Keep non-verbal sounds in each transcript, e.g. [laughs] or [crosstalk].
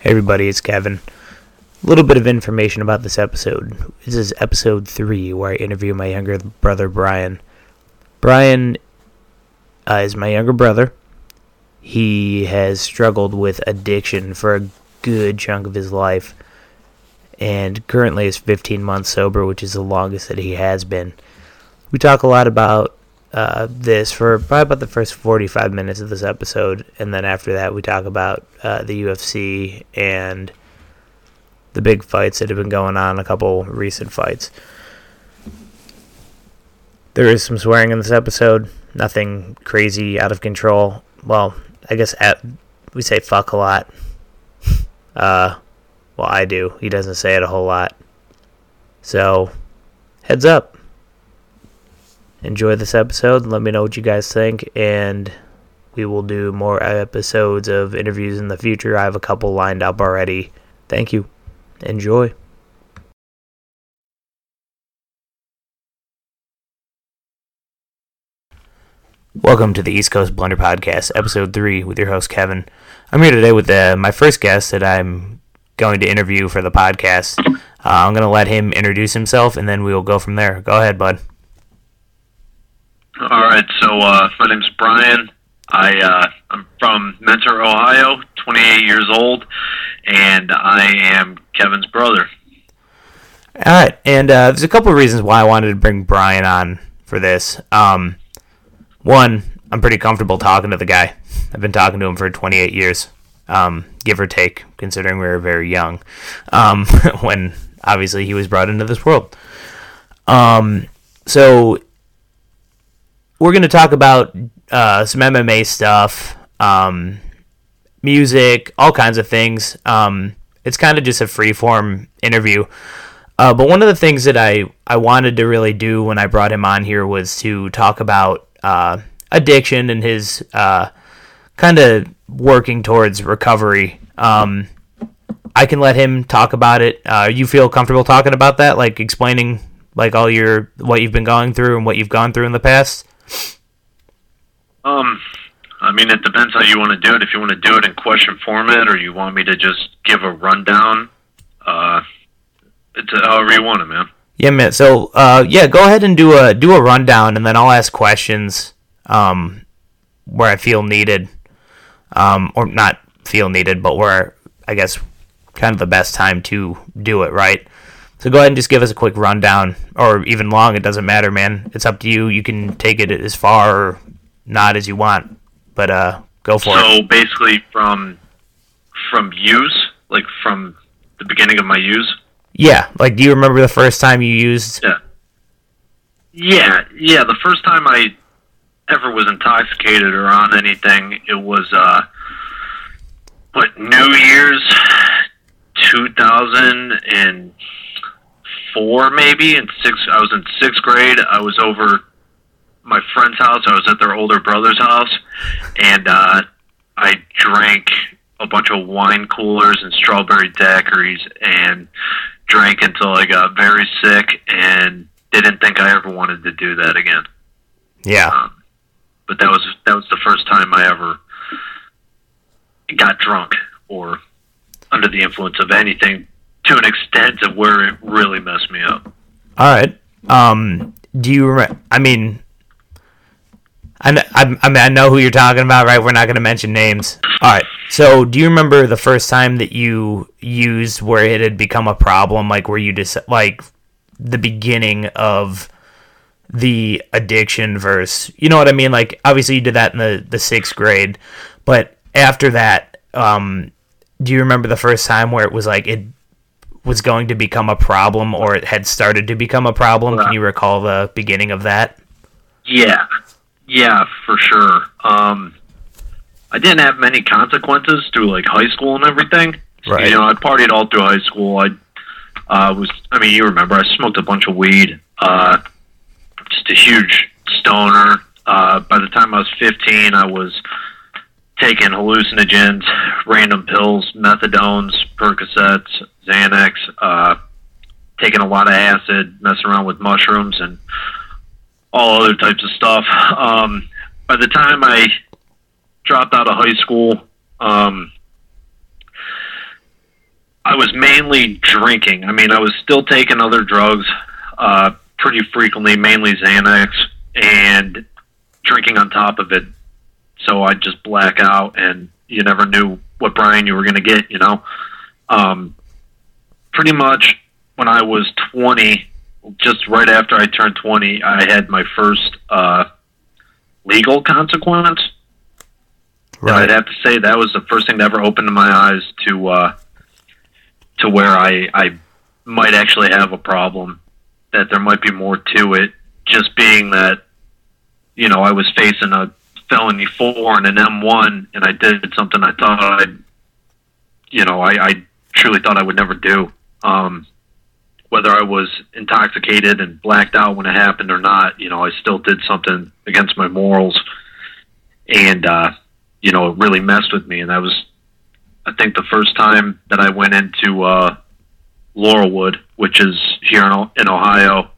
Hey everybody, it's Kevin. A little bit of information about this episode. This is episode three where I interview my younger brother Brian. Brian uh, is my younger brother. He has struggled with addiction for a good chunk of his life and currently is 15 months sober, which is the longest that he has been. We talk a lot about uh, this for probably about the first 45 minutes of this episode, and then after that, we talk about uh, the UFC and the big fights that have been going on, a couple recent fights. There is some swearing in this episode, nothing crazy out of control. Well, I guess at, we say fuck a lot. [laughs] Uh, well, I do. He doesn't say it a whole lot. So, heads up. Enjoy this episode. Let me know what you guys think, and we will do more episodes of interviews in the future. I have a couple lined up already. Thank you. Enjoy. Welcome to the East Coast Blunder Podcast, episode three, with your host Kevin. I'm here today with uh, my first guest that I'm going to interview for the podcast. Uh, I'm going to let him introduce himself, and then we will go from there. Go ahead, bud. All right, so uh, my name's Brian. I uh, I'm from Mentor, Ohio, 28 years old, and I am Kevin's brother. All right, and uh, there's a couple of reasons why I wanted to bring Brian on for this. Um, one, I'm pretty comfortable talking to the guy. I've been talking to him for 28 years, um, give or take, considering we were very young um, [laughs] when obviously he was brought into this world. Um, so we're going to talk about uh, some MMA stuff, um, music, all kinds of things. Um, it's kind of just a free form interview. Uh, but one of the things that I, I wanted to really do when I brought him on here was to talk about uh, addiction and his uh, kind of working towards recovery. Um, I can let him talk about it. Uh, you feel comfortable talking about that, like explaining like all your what you've been going through and what you've gone through in the past. Um, I mean, it depends how you want to do it. If you want to do it in question format, or you want me to just give a rundown, uh, it's however you want it, man. Yeah, man. So, uh, yeah, go ahead and do a do a rundown, and then I'll ask questions um, where I feel needed, um, or not feel needed, but where I guess kind of the best time to do it, right? So go ahead and just give us a quick rundown, or even long. It doesn't matter, man. It's up to you. You can take it as far or not as you want, but uh, go for so it. So basically, from from use, like from the beginning of my use. Yeah, like do you remember the first time you used? Yeah. Yeah, yeah. The first time I ever was intoxicated or on anything, it was uh, what New Year's, two thousand and four, maybe. In six, I was in sixth grade. I was over my friend's house. I was at their older brother's house, and uh, I drank a bunch of wine coolers and strawberry daiquiris, and drank until I got very sick, and didn't think I ever wanted to do that again. Yeah. Um, but that was that was the first time I ever got drunk or under the influence of anything to an extent of where it really messed me up. All right. Um, do you? remember? I mean, I, I, I mean, I know who you're talking about, right? We're not going to mention names. All right. So, do you remember the first time that you used where it had become a problem, like where you just like the beginning of the addiction verse? You know what I mean? Like, obviously, you did that in the the sixth grade, but after that, um, do you remember the first time where it was like it was going to become a problem or it had started to become a problem? Can you recall the beginning of that? Yeah, yeah, for sure. Um, I didn't have many consequences through like high school and everything. Right. You know, I partied all through high school. I uh, was, I mean, you remember, I smoked a bunch of weed. Uh, just a huge stoner. Uh, by the time I was 15, I was taking hallucinogens, random pills, methadones, Percocets, Xanax, uh, taking a lot of acid, messing around with mushrooms, and all other types of stuff. Um, by the time I dropped out of high school, um, I was mainly drinking. I mean, I was still taking other drugs uh, pretty frequently, mainly Xanax, and drinking on top of it. So I'd just black out, and you never knew what Brian you were going to get, you know? Um, pretty much when I was 20, just right after I turned 20, I had my first uh, legal consequence. And I'd have to say that was the first thing that ever opened my eyes to uh, to where I I might actually have a problem, that there might be more to it. Just being that, you know, I was facing a felony four and an M one, and I did something I thought I'd, you know, I, I truly thought I would never do. Um, whether I was intoxicated and blacked out when it happened or not, you know, I still did something against my morals, and uh, you know, it really messed with me. And that was, I think, the first time that I went into uh, Laurelwood, which is here in, Ohio,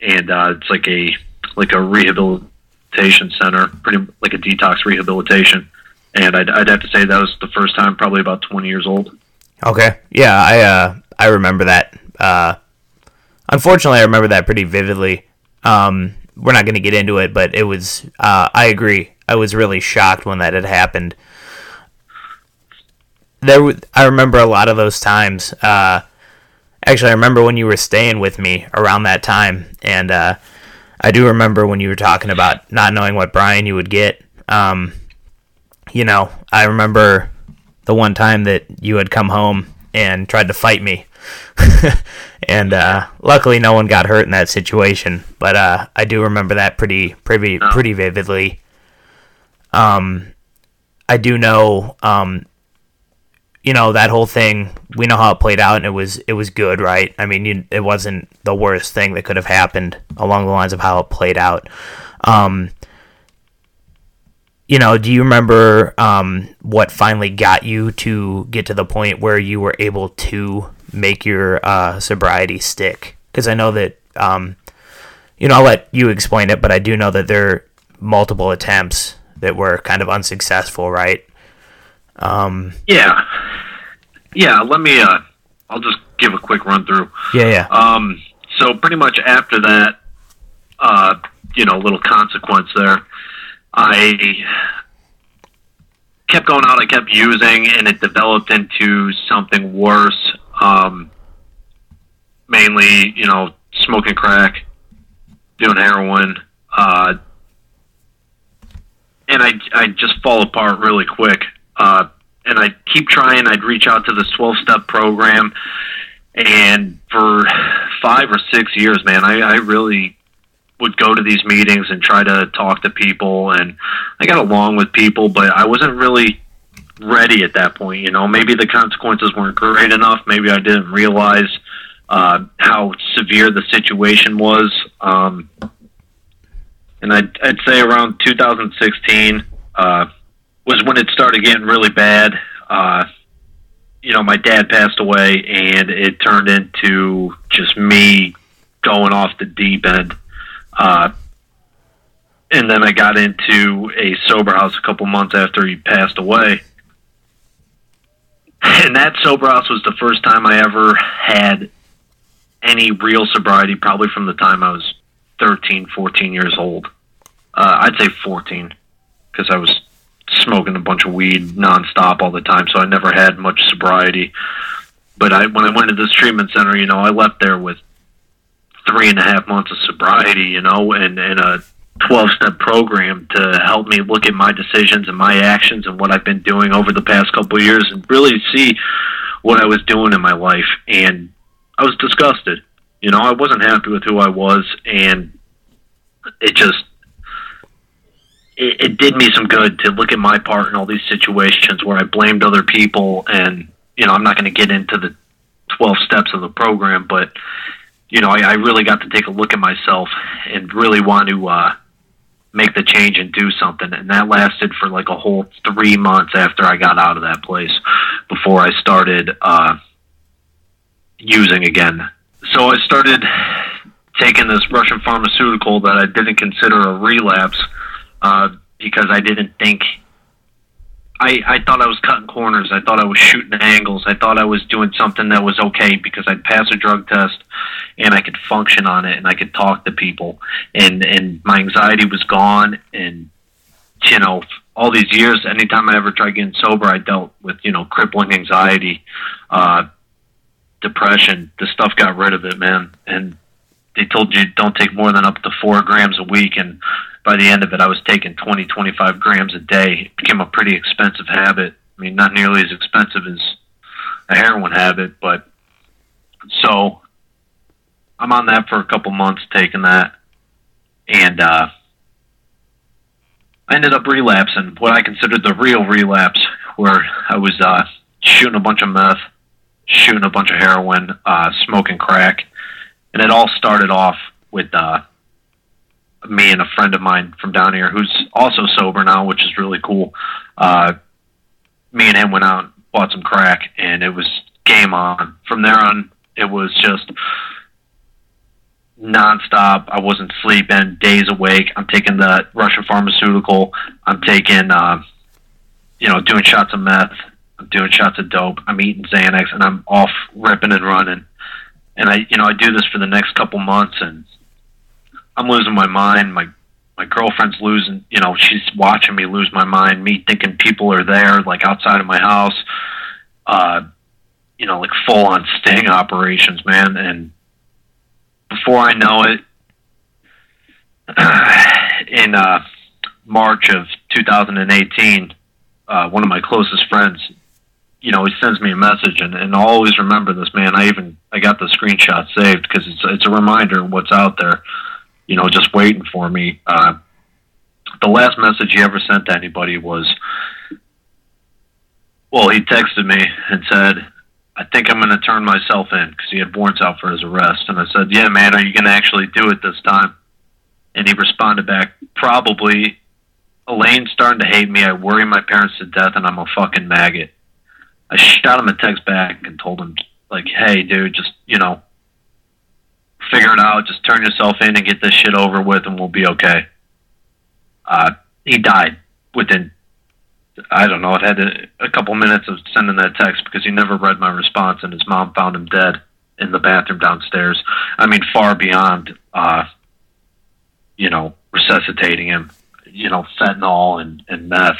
and uh, it's like a like a rehabilitation center, pretty like a detox rehabilitation. And I'd, I'd have to say that was the first time, probably about twenty years old. Okay, yeah, I uh, I remember that. Uh, unfortunately, I remember that pretty vividly. Um, we're not going to get into it, but it was. Uh, I agree. I was really shocked when that had happened. There, I remember a lot of those times. Uh, actually, I remember when you were staying with me around that time, and uh, I do remember when you were talking about not knowing what Brian you would get. Um, you know, I remember the one time that you had come home and tried to fight me. [laughs] and uh, luckily, no one got hurt in that situation. But uh, I do remember that pretty, pretty, pretty vividly. Um, I do know, um, you know, that whole thing. We know how it played out, and it was it was good, right? I mean, you, it wasn't the worst thing that could have happened along the lines of how it played out. Um, you know, do you remember um, what finally got you to get to the point where you were able to make your uh, sobriety stick? Because I know that, um, you know, I'll let you explain it, but I do know that there are multiple attempts that were kind of unsuccessful, right? Um, yeah, yeah. Let me. Uh, I'll just give a quick run through. Yeah, yeah. Um, so pretty much after that, uh, you know, a little consequence there. I kept going out. I kept using, and it developed into something worse. Um, mainly, you know, smoking crack, doing heroin, uh, and I I just fall apart really quick. Uh, and I'd keep trying. I'd reach out to this twelve step program, and for five or six years, man, I, I really would go to these meetings and try to talk to people and I got along with people but I wasn't really ready at that point you know. Maybe the consequences weren't great enough. Maybe I didn't realize uh, how severe the situation was. Um, and I'd, I'd say around 2016 uh, was when it started getting really bad. Uh, you know my dad passed away and it turned into just me going off the deep end uh, and then I got into a sober house a couple months after he passed away. And that sober house was the first time I ever had any real sobriety, probably from the time I was 13, 14 years old. Uh, I'd say 14, because I was smoking a bunch of weed nonstop all the time, so I never had much sobriety. But I, when I went to this treatment center, you know, I left there with three and a half months of sobriety, you know, and, and a 12 step program to help me look at my decisions and my actions and what I've been doing over the past couple of years and really see what I was doing in my life. And I was disgusted. You know, I wasn't happy with who I was, and it just it, it did me some good to look at my part in all these situations where I blamed other people. And you know, I'm not going to get into the 12 steps of the program, but you know, I, I really got to take a look at myself and really want to uh, make the change and do something. And that lasted for like a whole three months after I got out of that place before I started uh, using again. So I started taking this Russian pharmaceutical that I didn't consider a relapse uh, because I didn't think I, I thought I was cutting corners. I thought I was shooting angles. I thought I was doing something that was okay because I'd pass a drug test and I could function on it and I could talk to people and and my anxiety was gone and you know all these years anytime I ever tried getting sober I dealt with you know crippling anxiety uh depression the stuff got rid of it man and they told you don't take more than up to 4 grams a week and by the end of it, I was taking 20, 25 grams a day. It became a pretty expensive habit. I mean, not nearly as expensive as a heroin habit, but so I'm on that for a couple months taking that. And uh, I ended up relapsing, what I considered the real relapse, where I was uh, shooting a bunch of meth, shooting a bunch of heroin, uh, smoking crack. And it all started off with uh, me and a friend of mine from down here who's also sober now, which is really cool. Uh, me and him went out bought some crack, and it was game on. From there on, it was just nonstop. I wasn't sleeping, days awake. I'm taking the Russian pharmaceutical. I'm taking, uh, you know, doing shots of meth. I'm doing shots of dope. I'm eating Xanax, and I'm off ripping and running. And I, you know, I do this for the next couple months, and I'm losing my mind. My my girlfriend's losing. You know, she's watching me lose my mind. Me thinking people are there, like outside of my house. Uh, you know, like full on sting operations, man. And before I know it, [sighs] in uh, March of 2018, uh, one of my closest friends, you know, he sends me a message, and, and I'll always remember this, man. I even I got the screenshot saved because it's it's a reminder of what's out there you know, just waiting for me. Uh, the last message he ever sent to anybody was, well, he texted me and said, I think I'm going to turn myself in because he had warrants out for his arrest. And I said, Yeah, man, are you going to actually do it this time? And he responded back, Probably. Elaine's starting to hate me. I worry my parents to death, and I'm a fucking maggot. I shot him a text back and told him, like, hey, dude, just, you know, figure it out. Just turn yourself in and get this shit over with, and we'll be okay. Uh, he died within, I don't know, it had a, a couple minutes of sending that text because he never read my response, and his mom found him dead in the bathroom downstairs. I mean, far beyond, uh, you know, resuscitating him. You know, fentanyl and and meth.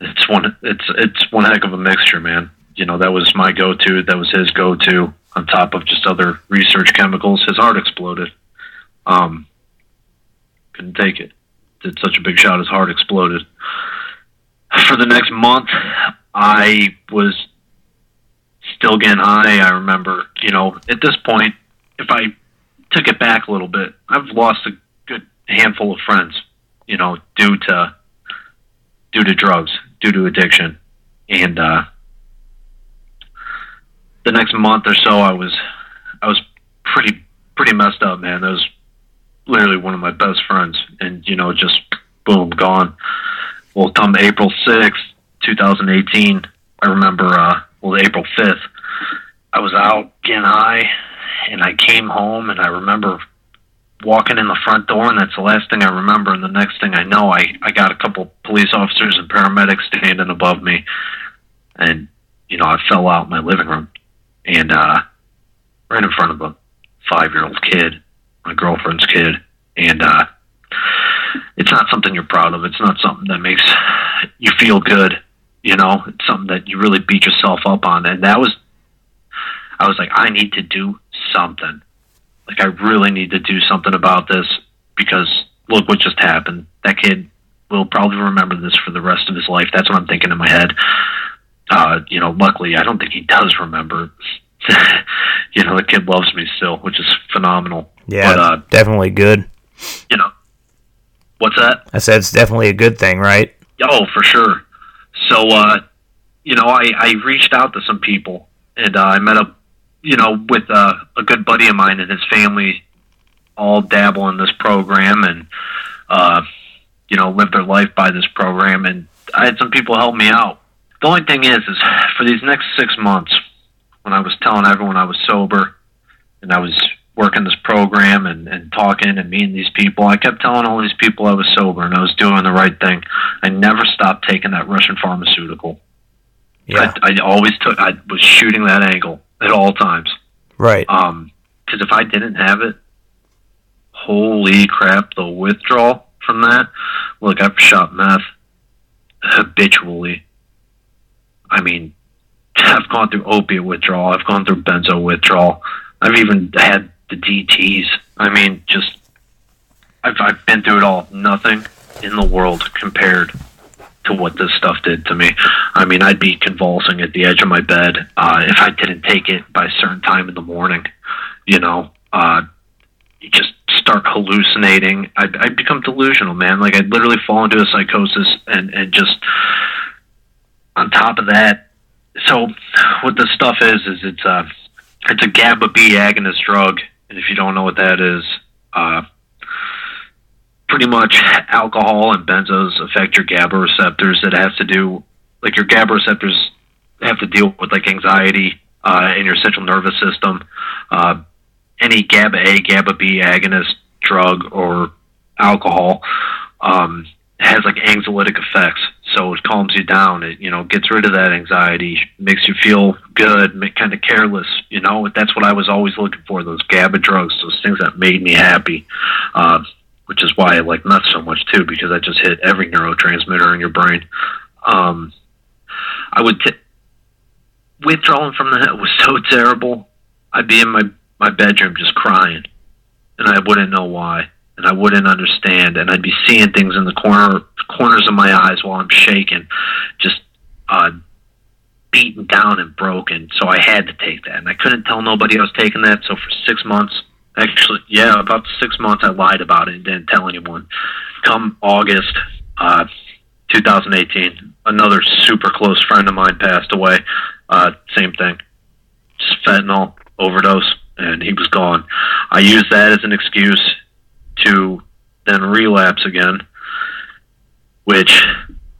It's one. It's it's one heck of a mixture, man. You know, that was my go-to. That was his go-to on top of just other research chemicals. His heart exploded. Um, couldn't take it. Did such a big shot, his heart exploded. For the next month, I was still getting high. I remember, you know, at this point, if I took it back a little bit, I've lost a good handful of friends, you know, due to due to drugs, due to addiction, and uh, the next month or so, I was I was pretty pretty messed up, man. That was literally one of my best friends, and you know, just boom, gone. Well, come April sixth, two thousand eighteen, I remember. uh Well, April fifth, I was out getting high, and I came home, and I remember walking in the front door, and that's the last thing I remember. And the next thing I know, I I got a couple police officers and paramedics standing above me, and you know, I fell out in my living room and uh, right in front of a five year old kid, my girlfriend's kid, and uh, it's not something you're proud of. It's not something that makes you feel good. You know, it's something that you really beat yourself up on, and that was. I was like, I need to do something. Like, I really need to do something about this because look what just happened. That kid will probably remember this for the rest of his life. That's what I'm thinking in my head uh, you know, luckily, I don't think he does remember. [laughs] you know, the kid loves me still, which is phenomenal. Yeah, but, uh, definitely good. You know, what's that? I said it's definitely a good thing, right? Oh, for sure. So, uh, you know, I, I reached out to some people, and uh, I met up, you know, with uh, a good buddy of mine and his family. All dabble in this program, and uh, you know, live their life by this program. And I had some people help me out the only thing is, is for these next six months, when I was telling everyone I was sober and I was working this program and, and talking and meeting these people, I kept telling all these people I was sober and I was doing the right thing. I never stopped taking that Russian pharmaceutical. Yeah. I, I always took. I was shooting that angle at all times. Right. Um, because if I didn't have it, holy crap, the withdrawal from that. Look, I've shot meth habitually. I mean, [clears throat] I've gone through opiate withdrawal. I've gone through benzo withdrawal. I've even had the DTS. I mean, just I've I've been through it all. Nothing in the world compared to what this stuff did to me. I mean, I'd be convulsing at the edge of my bed uh, if I didn't take it by a certain time in the morning. You know, uh, you just start hallucinating. I'd, I'd become delusional, man. Like I'd literally fall into a psychosis, and and just on top of that. So, what this stuff is is it's a it's a GABA B agonist drug, and if you don't know what that is, uh, pretty much alcohol and benzos affect your GABA receptors. It has to do like your GABA receptors have to deal with like anxiety uh, in your central nervous system. Uh, any GABA A, GABA B agonist drug or alcohol um, has like anxiolytic effects. So it calms you down. It you know gets rid of that anxiety, makes you feel good, kind of careless. You know that's what I was always looking for. Those GABA drugs, those things that made me happy. Uh, which is why I like meth so much too, because I just hit every neurotransmitter in your brain. Um, I would t- withdrawing from that was so terrible. I'd be in my my bedroom just crying, and I wouldn't know why, and I wouldn't understand, and I'd be seeing things in the corner corners of my eyes while I'm shaking, just uh, beaten down and broken. So I had to take that, and I couldn't tell nobody I was taking that. So for six months, actually, yeah, about six months, I lied about it and didn't tell anyone. Come August, uh, 2018, another super close friend of mine passed away. Uh, same thing, just fentanyl overdose, and he was gone. I used that as an excuse to then relapse again, which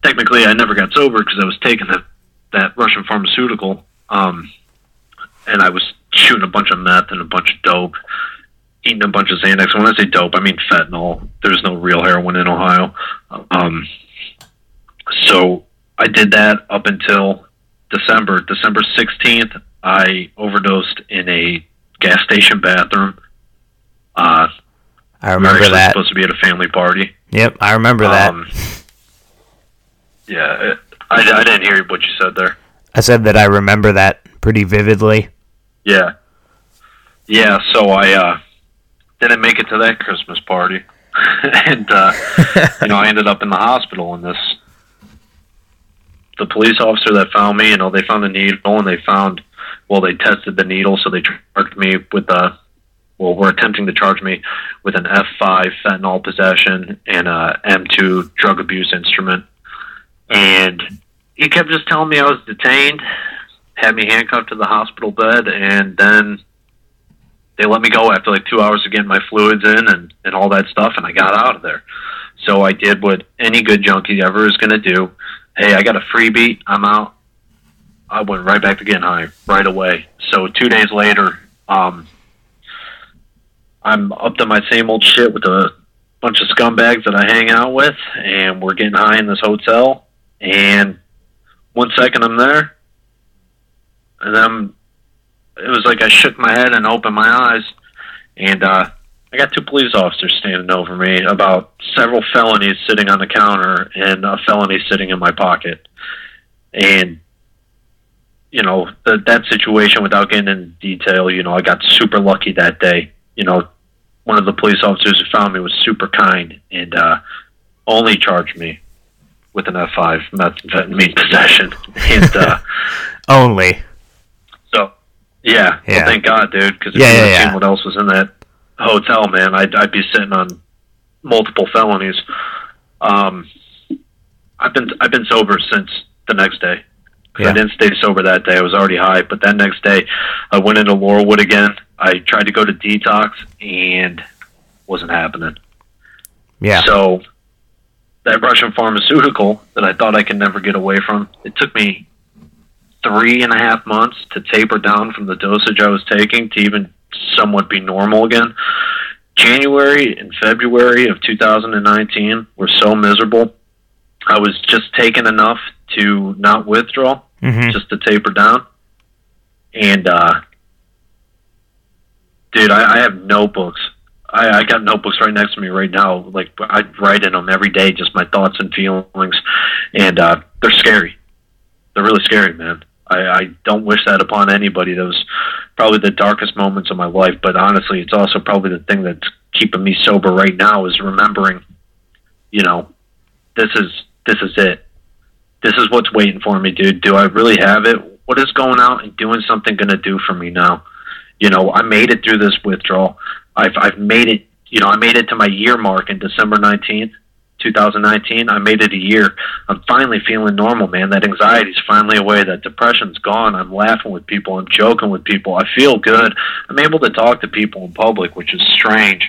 technically I never got sober because I was taking that that Russian pharmaceutical, um, and I was shooting a bunch of meth and a bunch of dope, eating a bunch of Xanax. When I say dope, I mean fentanyl. There's no real heroin in Ohio. Um, so I did that up until December. December 16th, I overdosed in a gas station bathroom. Uh, I remember actually that. supposed to be at a family party. Yep, I remember that. Um, yeah, it, I, I didn't hear what you said there. I said that I remember that pretty vividly. Yeah. Yeah, so I uh didn't make it to that Christmas party. [laughs] and uh you know, I ended up in the hospital and this the police officer that found me, you know, they found a needle and they found well, they tested the needle so they charged me with a well, were attempting to charge me with an F5 fentanyl possession and a M2 drug abuse instrument. And he kept just telling me I was detained, had me handcuffed to the hospital bed, and then they let me go after like two hours of getting my fluids in and, and all that stuff, and I got out of there. So I did what any good junkie ever is going to do. Hey, I got a freebie. I'm out. I went right back to getting high right away. So two days later, um, I'm up to my same old shit with a bunch of scumbags that I hang out with, and we're getting high in this hotel. And one second I'm there, and then it was like I shook my head and opened my eyes, and uh, I got two police officers standing over me about several felonies sitting on the counter and a felony sitting in my pocket. And you know the, that situation, without getting into detail, you know I got super lucky that day. You know, one of the police officers who found me was super kind and uh, only charged me with an F5 methamphetamine [laughs] possession. And uh, [laughs] Only. so, yeah, Yeah. well, thank God, dude, because if Yeah, you yeah, had yeah. seen what else was in that hotel, man, I'd, I'd be sitting on multiple felonies. Um, I've been I've been sober since the next day. I didn't stay sober that day. I was already high, but that next day, I went into Laurelwood again. I tried to go to detox and wasn't happening. Yeah. So that Russian pharmaceutical that I thought I could never get away from, it took me three and a half months to taper down from the dosage I was taking to even somewhat be normal again. January and February of 2019 were so miserable. I was just taking enough to not withdraw, Mhm. just to taper down. And uh dude, I, I have notebooks. I, I got notebooks right next to me right now. Like I write in them every day, just my thoughts and feelings, and uh, they're scary. They're really scary, man. I, I don't wish that upon anybody. That was probably the darkest moments of my life. But honestly, it's also probably the thing that's keeping me sober right now is remembering, you know, this is this is it. This is what's waiting for me, dude. Do I really have it? What is going out and doing something going to do for me now? You know, I made it through this withdrawal. I've I've made it. You know, I made it to my year mark in December nineteenth, two thousand nineteen. I made it a year. I'm finally feeling normal, man. That anxiety's finally away. That depression's gone. I'm laughing with people. I'm joking with people. I feel good. I'm able to talk to people in public, which is strange.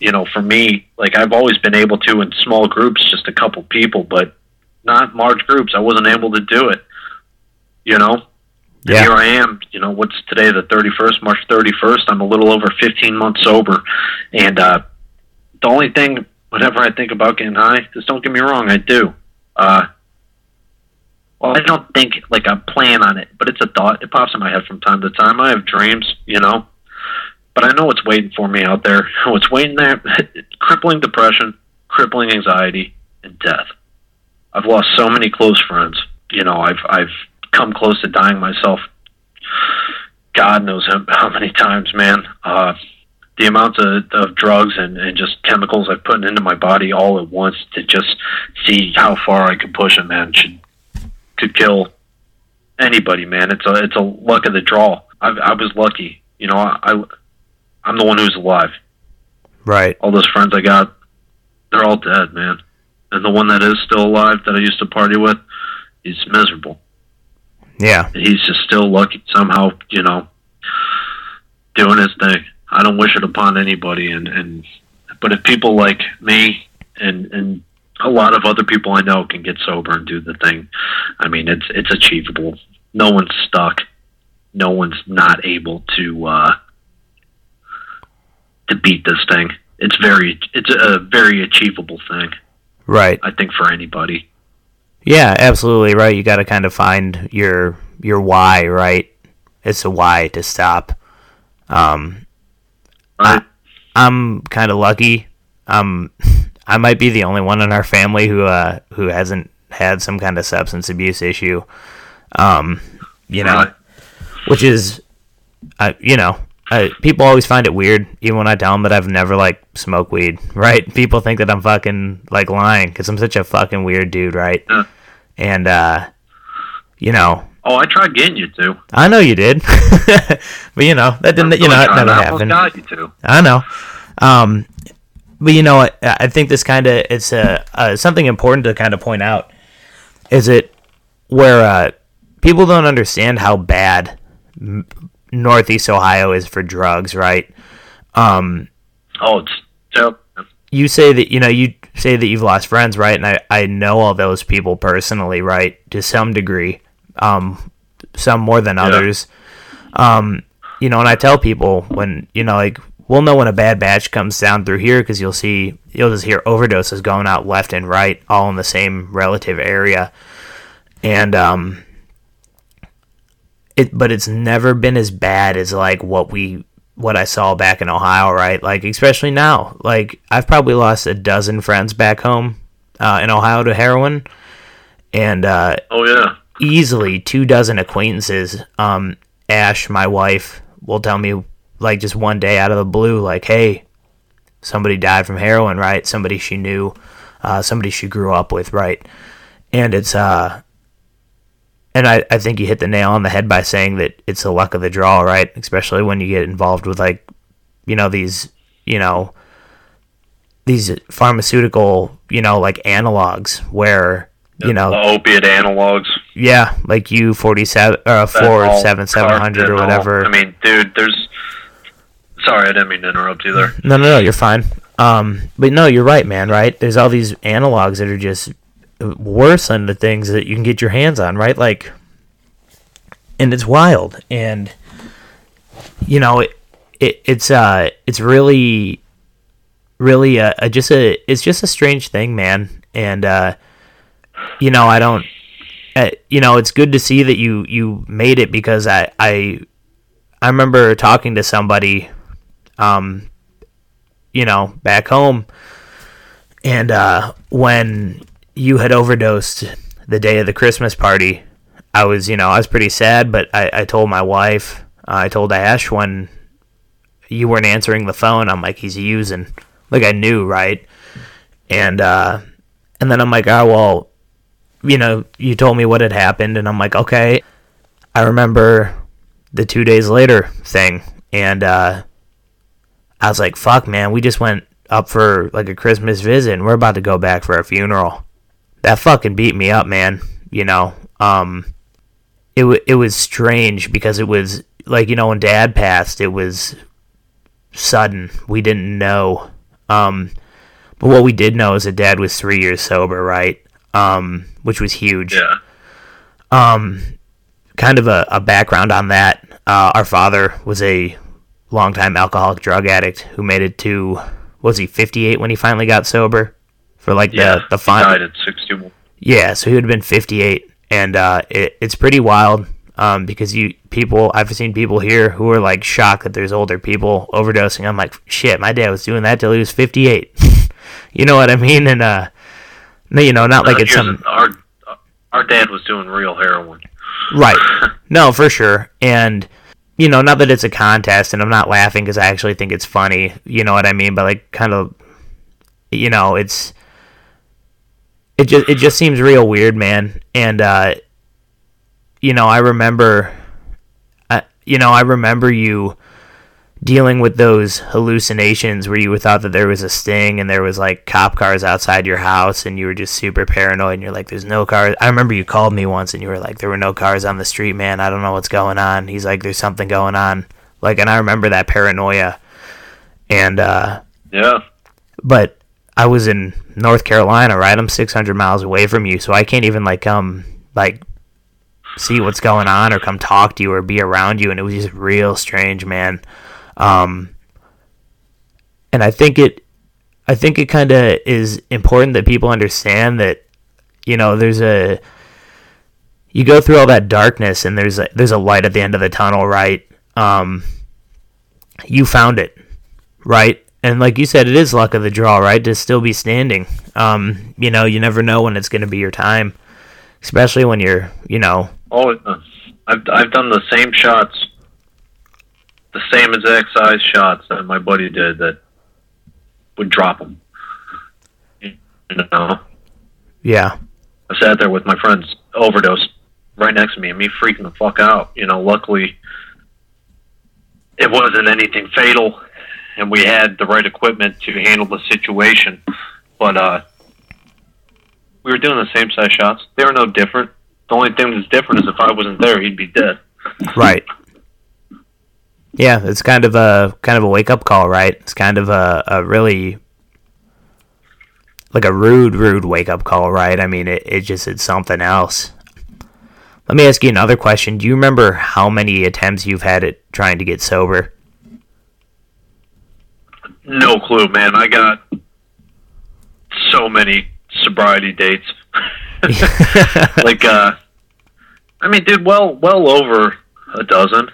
You know, for me, like I've always been able to in small groups, just a couple people, but not large groups. I wasn't able to do it. You know, Yeah. here I am. You know, what's today? The thirty first, March thirty first. I'm a little over fifteen months sober, and uh, the only thing, whenever I think about getting high, just don't get me wrong, I do. Uh, well, I don't think like I plan on it, but it's a thought. It pops in my head from time to time. I have dreams, you know, but I know what's waiting for me out there. [laughs] What's waiting there? [laughs] crippling depression, crippling anxiety, and death. I've lost so many close friends. You know, I've I've come close to dying myself. God knows how, many times, man. Uh, the amounts of, of drugs and, and just chemicals I've put into my body all at once to just see how far I could push it, man, should could kill anybody, man. It's a it's a luck of the draw. I, I was lucky, you know. I I'm the one who's alive. Right. All those friends I got, they're all dead, man. And the one that is still alive that I used to party with, he's miserable. Yeah. He's just still lucky somehow, you know, doing his thing. I don't wish it upon anybody, and and but if people like me and and a lot of other people I know can get sober and do the thing, I mean it's it's achievable. No one's stuck. No one's not able to uh, to beat this thing. It's very it's a very achievable thing. Right. I think for anybody. Yeah, absolutely right. You got to kind of find your your why, right? It's a why to stop. Um, Right? I'm kind of lucky. Um, [laughs] I might be the only one in our family who uh who hasn't had some kind of substance abuse issue. Um, you know, which is, uh, you know, uh, people always find it weird, even when I tell them that I've never like smoked weed. Right? People think that I'm fucking like lying because I'm such a fucking weird dude, right? Yeah. And uh, you know, Oh, I tried getting you to. I know you did, [laughs] but you know that didn't. You know, it never happened. got you to. I know. Um, but you know, I, I think this kind of it's uh, uh, something important to kind of point out. Is it where uh, people don't understand how bad Northeast Ohio is for drugs, right? Um, Oh, it's so. you say that you know you say that you've lost friends, right? And I, I know all those people personally, right, to some degree. Um, some more than Yeah. others. Um, you know, and I tell people when you know, like we'll know when a bad batch comes down through here because you'll see you'll just hear overdoses going out left and right, all in the same relative area, and um, it but it's never been as bad as like what we what I saw back in Ohio, right? Like especially now, like I've probably lost a dozen friends back home uh, in Ohio to heroin, and uh, Oh yeah. easily two dozen acquaintances. Um, Ash, my wife, will tell me like just one day out of the blue, like, "Hey, somebody died from heroin, right? Somebody she knew, uh, somebody she grew up with, right?" And it's uh, and I, I think you hit the nail on the head by saying that it's the luck of the draw, right? Especially when you get involved with like, you know, these, you know, these pharmaceutical, you know, like analogs where, you know, the opiate analogs. yeah, like U forty seven or that four seven seven hundred or whatever. I mean, dude, there's. Sorry, I didn't mean to interrupt you there. no, no, no, you're fine. Um, but no, you're right, man. Right? There's all these analogs that are just worse than the things that you can get your hands on, right? Like, and it's wild. And you know, it, it, it's uh it's really really a just a it's just a strange thing, man. And uh you know, I don't uh, you know, it's good to see that you you made it because I I I remember talking to somebody um you know, back home and uh when you had overdosed the day of the Christmas party, I was, you know, I was pretty sad, but I, I told my wife, uh, I told Ash when you weren't answering the phone, I'm like, he's using. Like I knew, right? And uh, and then I'm like, oh well, you know, you told me what had happened, and I'm like, okay. I remember the two days later thing, and uh, I was like, fuck, man, we just went up for like a Christmas visit, and we're about to go back for a funeral. That fucking beat me up, man. You know, um, it w- it was strange because it was like you know when Dad passed, it was sudden. We didn't know. Um, but what we did know is that Dad was three years sober, right? Um, which was huge. Yeah. Um, kind of a, a background on that. Uh, our father was a longtime alcoholic drug addict who made it to was he 58 when he finally got sober for like Yeah. the the he final died at 61. yeah, so he would have been 58, and uh, it, it's pretty wild um, because you people I've seen people here who are like shocked that there's older people overdosing. I'm like, shit, my dad was doing that till he was 58. [laughs] you know what I mean? And uh, no, you know, not like Uh, it's some our our dad was doing real heroin. right. [laughs] No, for sure, and you know, not that it's a contest, and I'm not laughing because I actually think it's funny. You know what I mean? But like, kind of, you know, it's it just it just seems real weird, man. And uh, you know, I remember, I, you know, I remember you dealing with those hallucinations where you thought that there was a sting and there was like cop cars outside your house and you were just super paranoid and you're like there's no cars i remember you called me once and you were like there were no cars on the street man. I don't know what's going on. He's like there's something going on. Like and i remember that paranoia. And uh Yeah. but I was in North Carolina, right? I'm 600 miles away from you, so I can't even like come like see what's going on or come talk to you or be around you, and it was just real strange, man. Um, and I think it, I think it kind of is important that people understand that, you know, there's a, you go through all that darkness, and there's a, there's a light at the end of the tunnel, right? Um, you found it, right? And like you said, it is luck of the draw, right? To still be standing. Um, you know, you never know when it's going to be your time, especially when you're, you know, Oh, I've I've done the same shots, the same exact size shots that my buddy did that would drop him. You know, yeah, I sat there with my friends, overdose right next to me, and me freaking the fuck out. You know, luckily it wasn't anything fatal, and we had the right equipment to handle the situation. But uh, we were doing the same size shots. They were no different. The only thing that's different is if I wasn't there, he'd be dead. right. Yeah, it's kind of a kind of a wake up call, right? It's kind of a, a really like a rude, rude wake up call, right? I mean, it, it just it's something else. Let me ask you another question. Do you remember how many attempts you've had at trying to get sober? No clue, man. I got so many sobriety dates. [laughs] like, uh, I mean, dude, well, well over a dozen.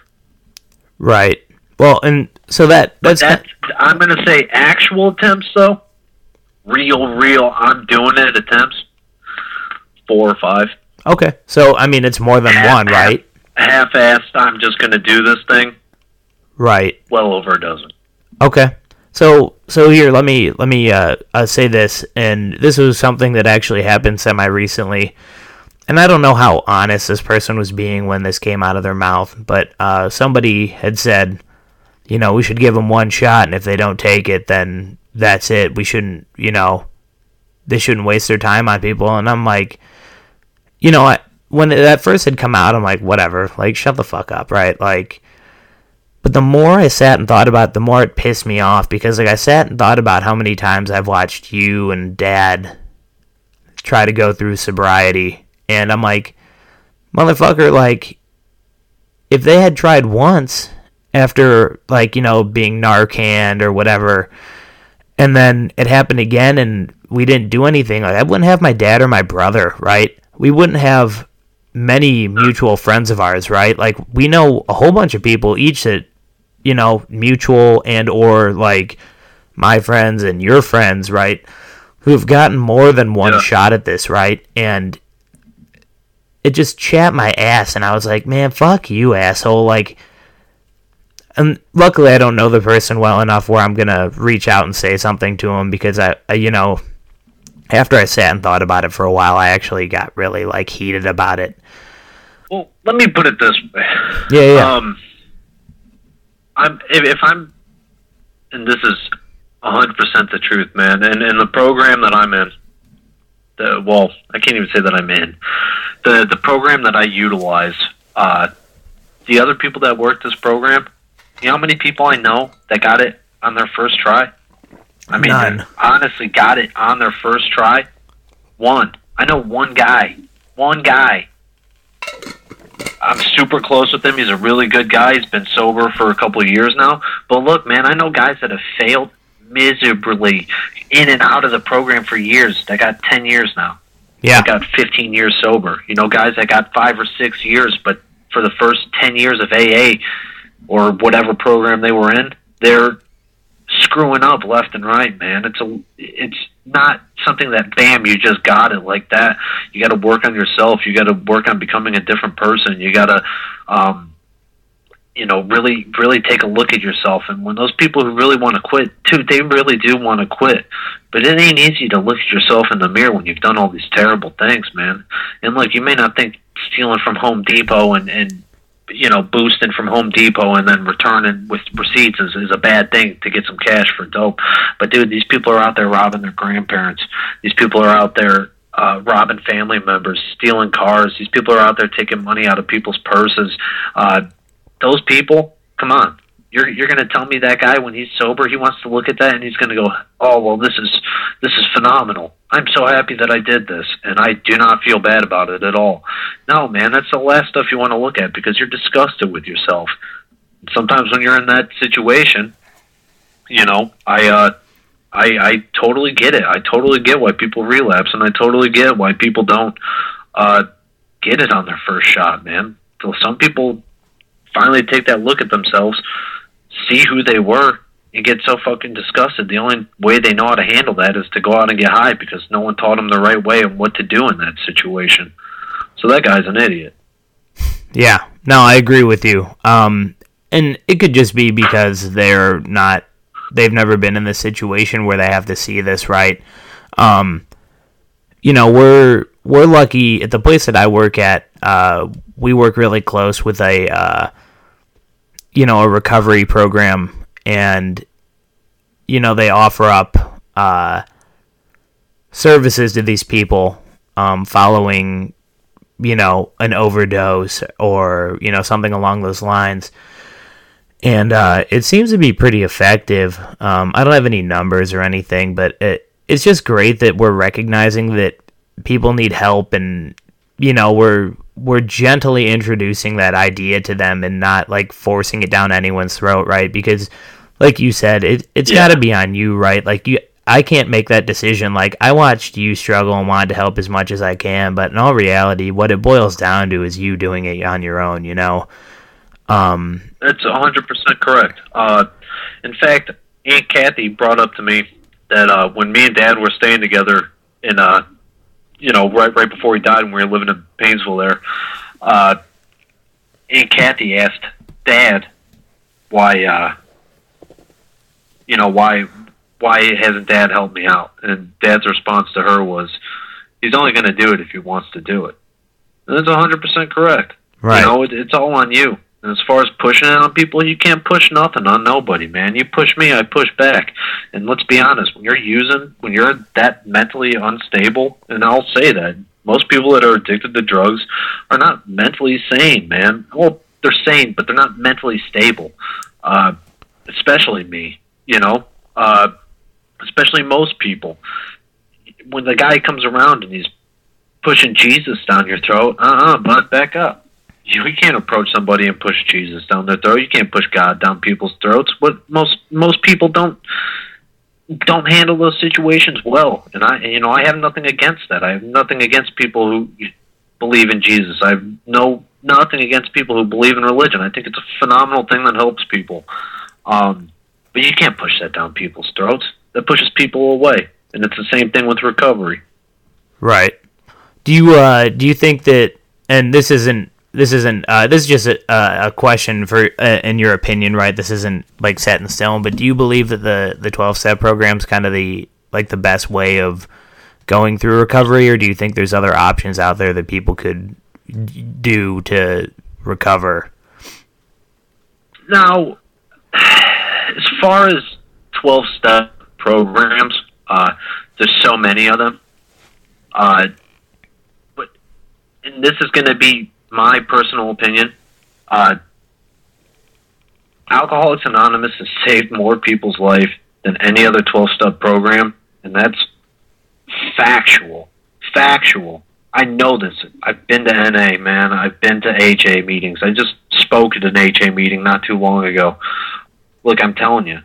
right. Well, and so that that's That I'm gonna say actual attempts though. Real, real. I'm doing it attempts. Four or five. okay. So I mean, it's more than one, right? Half-assed. I'm just gonna do this thing. Right. Well over a dozen. Okay. So so here, let me let me uh, uh, say this, and this was something that actually happened semi recently, and I don't know how honest this person was being when this came out of their mouth, but uh, somebody had said, you know, we should give them one shot, and if they don't take it, then that's it. We shouldn't, you know, they shouldn't waste their time on people, and I'm like, you know, I, when that first had come out, I'm like, whatever, like shut the fuck up, right? Like. But the more I sat and thought about it, the more it pissed me off because like I sat and thought about how many times I've watched you and dad try to go through sobriety and I'm like motherfucker like if they had tried once after like you know being Narcan or whatever, and then it happened again, and we didn't do anything. Like I wouldn't have my dad or my brother, right? We wouldn't have many mutual friends of ours, right? Like we know a whole bunch of people each that you know mutual and or like my friends and your friends, right? Who've gotten more than one Yeah. shot at this, right? And it just chapped my ass, and I was like, man, fuck you, asshole. Like, and luckily I don't know the person well enough where I'm gonna reach out and say something to him because I, I you know, after I sat and thought about it for a while, I actually got really like heated about it. Well, let me put it this way. Yeah, yeah. Um, I'm if, if I'm, and this is hundred percent the truth, man. And in the program that I'm in, the well, I can't even say that I'm in the the program that I utilize. Uh, the other people that work this program, you know how many people I know that got it on their first try? I mean, None. honestly, got it on their first try. One. I know one guy. One guy. I'm super close with him. He's a really good guy. He's been sober for a couple of years now. But look, man, I know guys that have failed miserably in and out of the program for years. That got 10 years now. yeah, That got 15 years sober. You know, guys that got five or six years, but for the first 10 years of AA or whatever program they were in, they're screwing up left and right, man. It's a, it's not something that bam, you just got it like that. You got to work on yourself. You got to work on becoming a different person. You got to, um, you know, really, really take a look at yourself. And when those people who really want to quit, too, they really do want to quit. But it ain't easy to look at yourself in the mirror when you've done all these terrible things, man. And look, you may not think stealing from Home Depot and and you know boosting from Home Depot and then returning with receipts is, is a bad thing to get some cash for dope. But dude, these people are out there robbing their grandparents. These people are out there uh, robbing family members, stealing cars. These people are out there taking money out of people's purses. Uh, those people, come on. You're you're going to tell me that guy when he's sober he wants to look at that and he's going to go, "Oh, well this is this is phenomenal. I'm so happy that I did this and I do not feel bad about it at all." No, man, that's the last stuff you want to look at because you're disgusted with yourself. Sometimes when you're in that situation, you know, I uh I I totally get it. I totally get why people relapse and I totally get why people don't uh get it on their first shot, man. So some people finally take that look at themselves, see who they were, and get so fucking disgusted. The only way they know how to handle that is to go out and get high because no one taught them the right way and what to do in that situation. So that guy's an idiot. Yeah, no, I agree with you. Um, and it could just be because they're not, they've never been in this situation where they have to see this, right? Um, you know, we're we're lucky at the place that I work at. Uh, we work really close with a, uh, you know, a recovery program, and you know they offer up uh, services to these people um, following you know, an overdose or, you know, something along those lines. And uh, it seems to be pretty effective. Um, I don't have any numbers or anything, but it, it's just great that we're recognizing that people need help and, you know, we're we're gently introducing that idea to them and not like forcing it down anyone's throat, right? Because like you said, it it's Yeah. got to be on you, right? Like you I can't make that decision. Like I watched you struggle and wanted to help as much as I can, but in all reality, what it boils down to is you doing it on your own, you know. Um That's a hundred percent correct. Uh, in fact, Aunt Kathy brought up to me that uh, when me and Dad were staying together in, uh, you know, right right before he died, when we were living in Painesville, there, uh, Aunt Kathy asked Dad why, uh, you know, why why hasn't Dad helped me out? And Dad's response to her was, "He's only going to do it if he wants to do it." And that's hundred percent correct. right. You know, it, it's all on you. And as far as pushing it on people, you can't push nothing on nobody, man. You push me, I push back. And let's be honest, when you're using, when you're that mentally unstable, and I'll say that most people that are addicted to drugs are not mentally sane, man. Well, they're sane, but they're not mentally stable. Uh, especially me, you know. Uh, especially most people. When the guy comes around and he's pushing Jesus down your throat, uh uh bud, back up. You can't approach somebody and push Jesus down their throat. You can't push God down people's throats. What most most people don't don't handle those situations well. And I, you know, I have nothing against that. I have nothing against people who believe in Jesus. I have no nothing against people who believe in religion. I think it's a phenomenal thing that helps people. Um, but you can't push that down people's throats. That pushes people away. And it's the same thing with recovery. Right. Do you uh, do you think that? And this isn't this isn't uh, this is just a, a question for uh, in your opinion, right? This isn't like set in stone. But do you believe that the the twelve step program is kind of the like the best way of going through recovery, or do you think there's other options out there that people could do to recover? Now, as far as twelve step programs, uh, there's so many of them. Uh, but and this is going to be my personal opinion. Uh, Alcoholics Anonymous has saved more people's life than any other 12 step program, and that's factual. Factual. I know this. I've been to NA, man. I've been to HA meetings. I just spoke at an HA meeting not too long ago. Look, I'm telling you,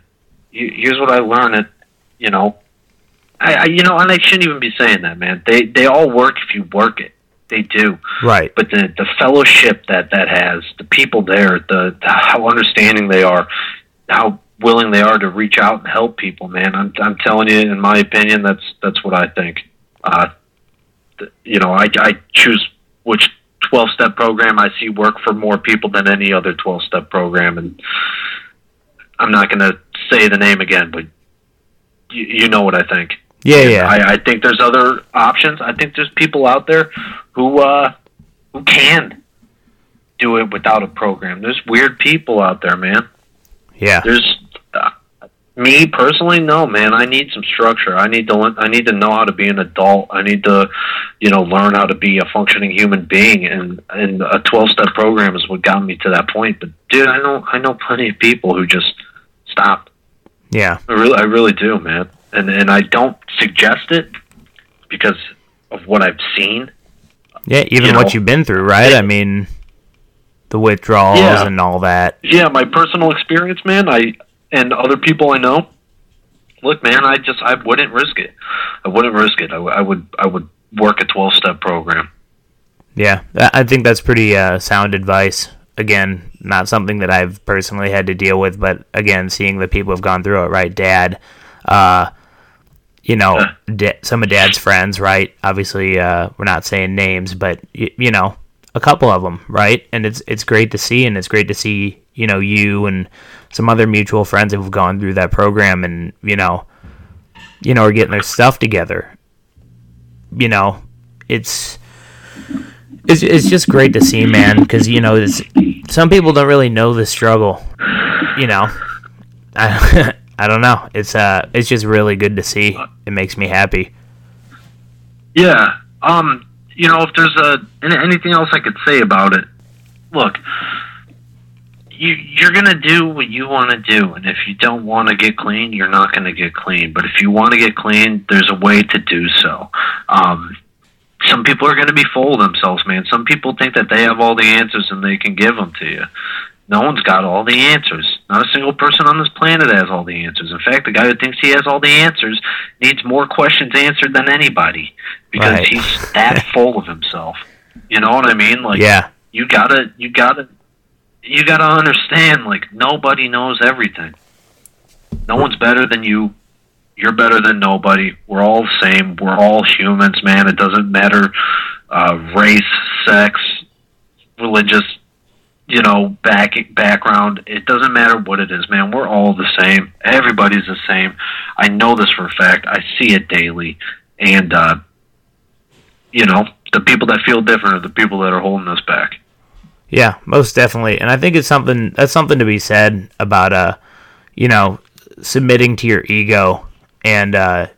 here's what I learned. At, you know, I, I you know, and I shouldn't even be saying that, man. They they all work if you work it. They do. Right. But the the fellowship that that has, the people there, the, the how understanding they are, how willing they are to reach out and help people, man. I'm I'm telling you, in my opinion, that's that's what I think. Uh, you know, I I choose which 12 step program I see work for more people than any other 12 step program, and I'm not going to say the name again, but you, you know what I think. Yeah, yeah. I, I think there's other options. I think there's people out there who uh, who can do it without a program. There's weird people out there, man. Yeah. There's uh, me personally. No, man. I need some structure. I need to. I need to know how to be an adult. I need to, you know, learn how to be a functioning human being. And and a twelve step program is what got me to that point. But dude, I know I know plenty of people who just stopped. Yeah. I really, I really do, man and and I don't suggest it because of what I've seen. Yeah, even you what know, you've been through, right? It, I mean, the withdrawals yeah. and all that. Yeah, my personal experience, man. I and other people I know. Look, man, I just I wouldn't risk it. I wouldn't risk it. I, I would I would work a twelve step program. Yeah, I think that's pretty uh, sound advice. Again, not something that I've personally had to deal with, but again, seeing the people have gone through it, right? Dad, uh, you know, da- some of Dad's friends, right? Obviously, uh, we're not saying names, but y- you know, a couple of them, right? And it's it's great to see, and it's great to see, you know, you and some other mutual friends who've gone through that program, and you know, you know, are getting their stuff together. You know, it's it's it's just great to see, man, because you know, some people don't really know the struggle. You know, [laughs] I, I don't know. It's uh, it's just really good to see. It makes me happy. Yeah. Um. You know, if there's a anything else I could say about it, look, you you're gonna do what you want to do, and if you don't want to get clean, you're not gonna get clean. But if you want to get clean, there's a way to do so. Um. Some people are going to be full of themselves, man. Some people think that they have all the answers and they can give them to you. No one's got all the answers. Not a single person on this planet has all the answers. In fact, the guy who thinks he has all the answers needs more questions answered than anybody because right. he's that [laughs] full of himself. You know what I mean? Like, yeah. you gotta, you gotta, you gotta understand. Like, nobody knows everything. No one's better than you. You're better than nobody. We're all the same. We're all humans, man. It doesn't matter uh, race, sex, religious you know, back background. It doesn't matter what it is, man. We're all the same. Everybody's the same. I know this for a fact. I see it daily, and uh, you know, the people that feel different are the people that are holding us back. Yeah, most definitely, and I think it's something that's something to be said about uh, you know, submitting to your ego and uh,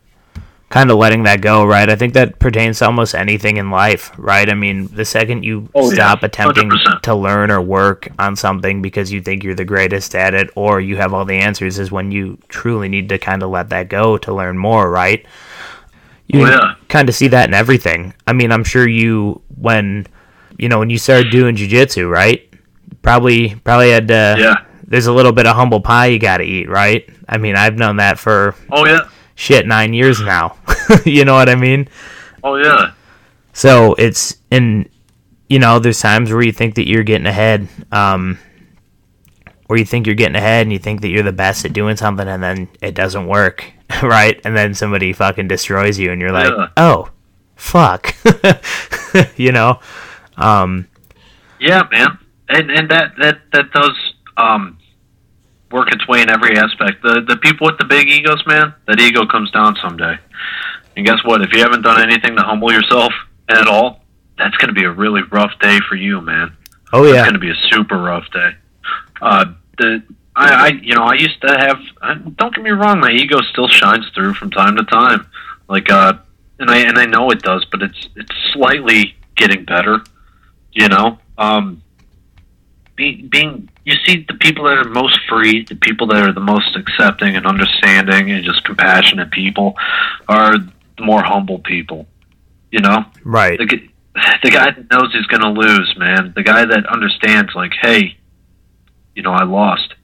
kind of letting that go, right? I think that pertains to almost anything in life, right? I mean, the second you oh, stop yeah. attempting to learn or work on something because you think you're the greatest at it or you have all the answers is when you truly need to kind of let that go to learn more, right? You oh, yeah. kind of see that in everything. I mean, I'm sure you when you know, when you started doing jujitsu, right? Probably, probably had. Uh, Yeah. There's a little bit of humble pie you got to eat, right? I mean, I've known that for Oh yeah. Shit nine years now. [laughs] you know what I mean? Oh yeah. So it's and you know, there's times where you think that you're getting ahead, um, where you think you're getting ahead and you think that you're the best at doing something, and then it doesn't work, [laughs] right? And then somebody fucking destroys you, and you're like, Yeah. oh, fuck, [laughs] you know? Um, Yeah, man, and and that that that does um work its way in every aspect. The the people with the big egos, man, that ego comes down someday. And guess what? If you haven't done anything to humble yourself at all, that's going to be a really rough day for you, man. oh yeah, It's going to be a super rough day. Uh, the I, I you know I used to have. I, don't get me wrong, my ego still shines through from time to time. Like uh, and I and I know it does, but it's it's slightly getting better. You know, um, being being you see the people that are most free, the people that are the most accepting and understanding and just compassionate people, are the more humble people. You know, right, the, the guy that knows he's going to lose, man. The guy that understands, like, hey, you know, I lost.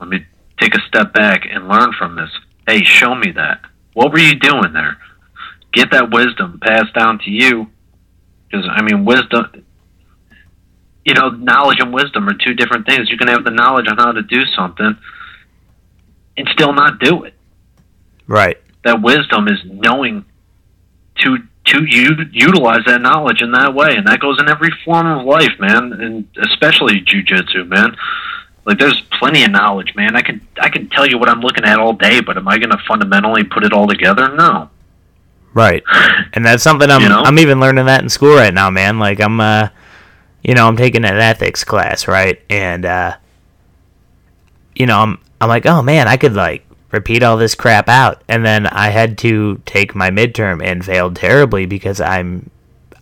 Let me take a step back and learn from this. Hey, show me that. What were you doing there? Get that wisdom passed down to you. Because, I mean, wisdom, you know, knowledge and wisdom are two different things. You can have the knowledge on how to do something and still not do it right, that wisdom is knowing to to utilize that knowledge in that way, and that goes in every form of life, man, and especially jujitsu, man. Like there's plenty of knowledge, man. I can I can tell you what I'm looking at all day, but am I going to fundamentally put it all together? No. right. And that's something I'm You know? I'm even learning that in school right now, man. Like I'm uh you know, I'm taking an ethics class, right? And uh you know, I'm I'm like, "Oh man, I could like repeat all this crap out." And then I had to take my midterm and failed terribly because I'm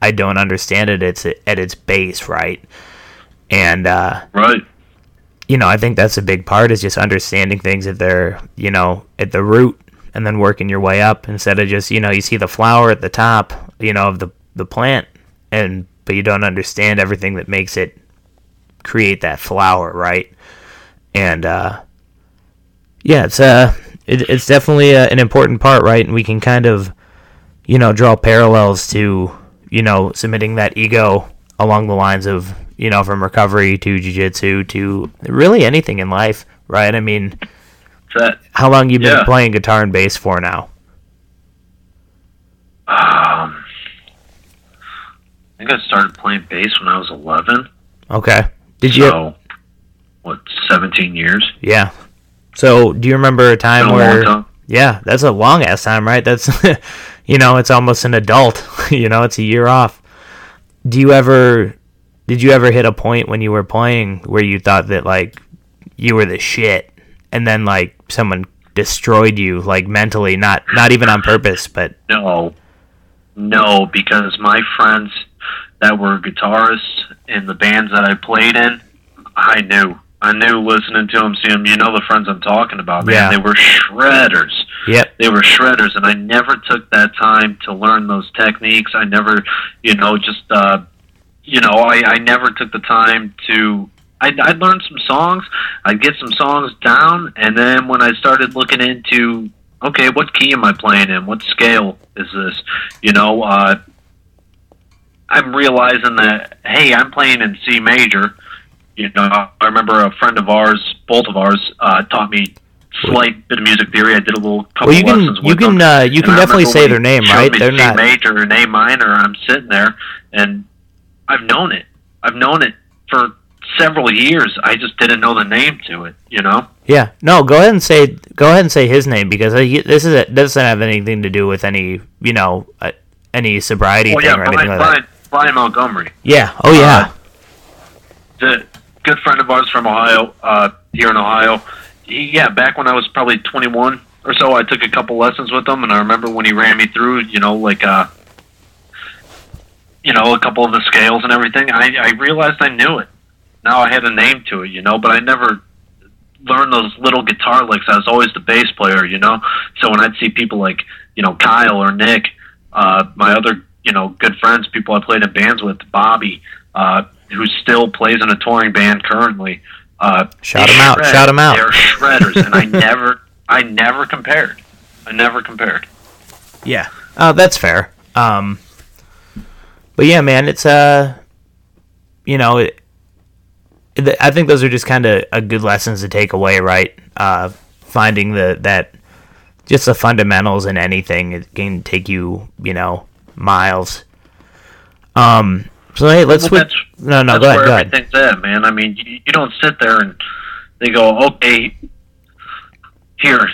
I don't understand it it's at its base, right? And uh Right. you know, I think that's a big part is just understanding things at their, you know, at the root and then working your way up instead of just, you know, you see the flower at the top, you know, of the the plant and but you don't understand everything that makes it create that flower, right? And uh yeah, it's uh it, it's definitely uh an important part, right? And we can kind of you know, draw parallels to, you know, submitting that ego along the lines of, you know, from recovery to jiu-jitsu to really anything in life, right? I mean, That how long you been Yeah. playing guitar and bass for now? um, I think I started playing bass when I was 11. Okay. Did you So what? 17 years. Yeah. So, do you remember a time a where long time. Yeah, that's a long ass time, right? That's [laughs] you know, it's almost an adult. [laughs] you know, it's a year off. Do you ever did you ever hit a point when you were playing where you thought that like you were the shit and then like someone destroyed you like mentally, not not even on purpose, but No, no, because my friends that were guitarists in the bands that I played in, I knew. I knew listening to them, seeing them. You know the friends I'm talking about, man. Yeah. They were shredders. yep, They were shredders, and I never took that time to learn those techniques. I never, you know, just, uh, you know, I, I never took the time to. I'd, I'd learn some songs. I'd get some songs down, and then when I started looking into, okay, what key am I playing in? What scale is this? You know, uh, I'm realizing that hey, I'm playing in C major. You know, I remember a friend of ours, both of ours, uh, taught me slight bit of music theory. I did a little couple Well, you can lessons you with can them. uh, you can definitely say their name, right? They're C not major and A minor. I'm sitting there, and I've known it. I've known it for several years. I just didn't know the name to it. You know. Yeah, no. Go ahead and say go ahead and say his name because this is a, doesn't have anything to do with any you know uh, any sobriety Oh thing yeah, or anything Brian, like that. Brian, Montgomery. Yeah. Oh yeah. the good friend of ours from Ohio, uh, here in Ohio. He, yeah, back when I was probably 21 or so, I took a couple lessons with him, and I remember when he ran me through, you know, like, uh, you know, a couple of the scales and everything. I, I realized I knew it. Now I had a name to it, you know, but I never learned those little guitar licks. I was always the bass player, you know. So when I'd see people like, you know, Kyle or Nick, uh, my other, you know, good friends, people I played in bands with, Bobby, uh, who still plays in a touring band currently. Uh, Shout 'em out, Shout 'em out. They're shredders, and I never, I never compared. I never compared. Yeah, uh, that's fair. Um, but yeah, man, it's uh, you know, it, it, I think those are just kind of a good lessons to take away, right? Uh, finding the that just the fundamentals in anything it can take you, you know, miles. Um. So hey, let's Well, switch. No, no, That's go ahead. where Go ahead. everything's at, man. I mean, you, you don't sit there and they go, okay, here,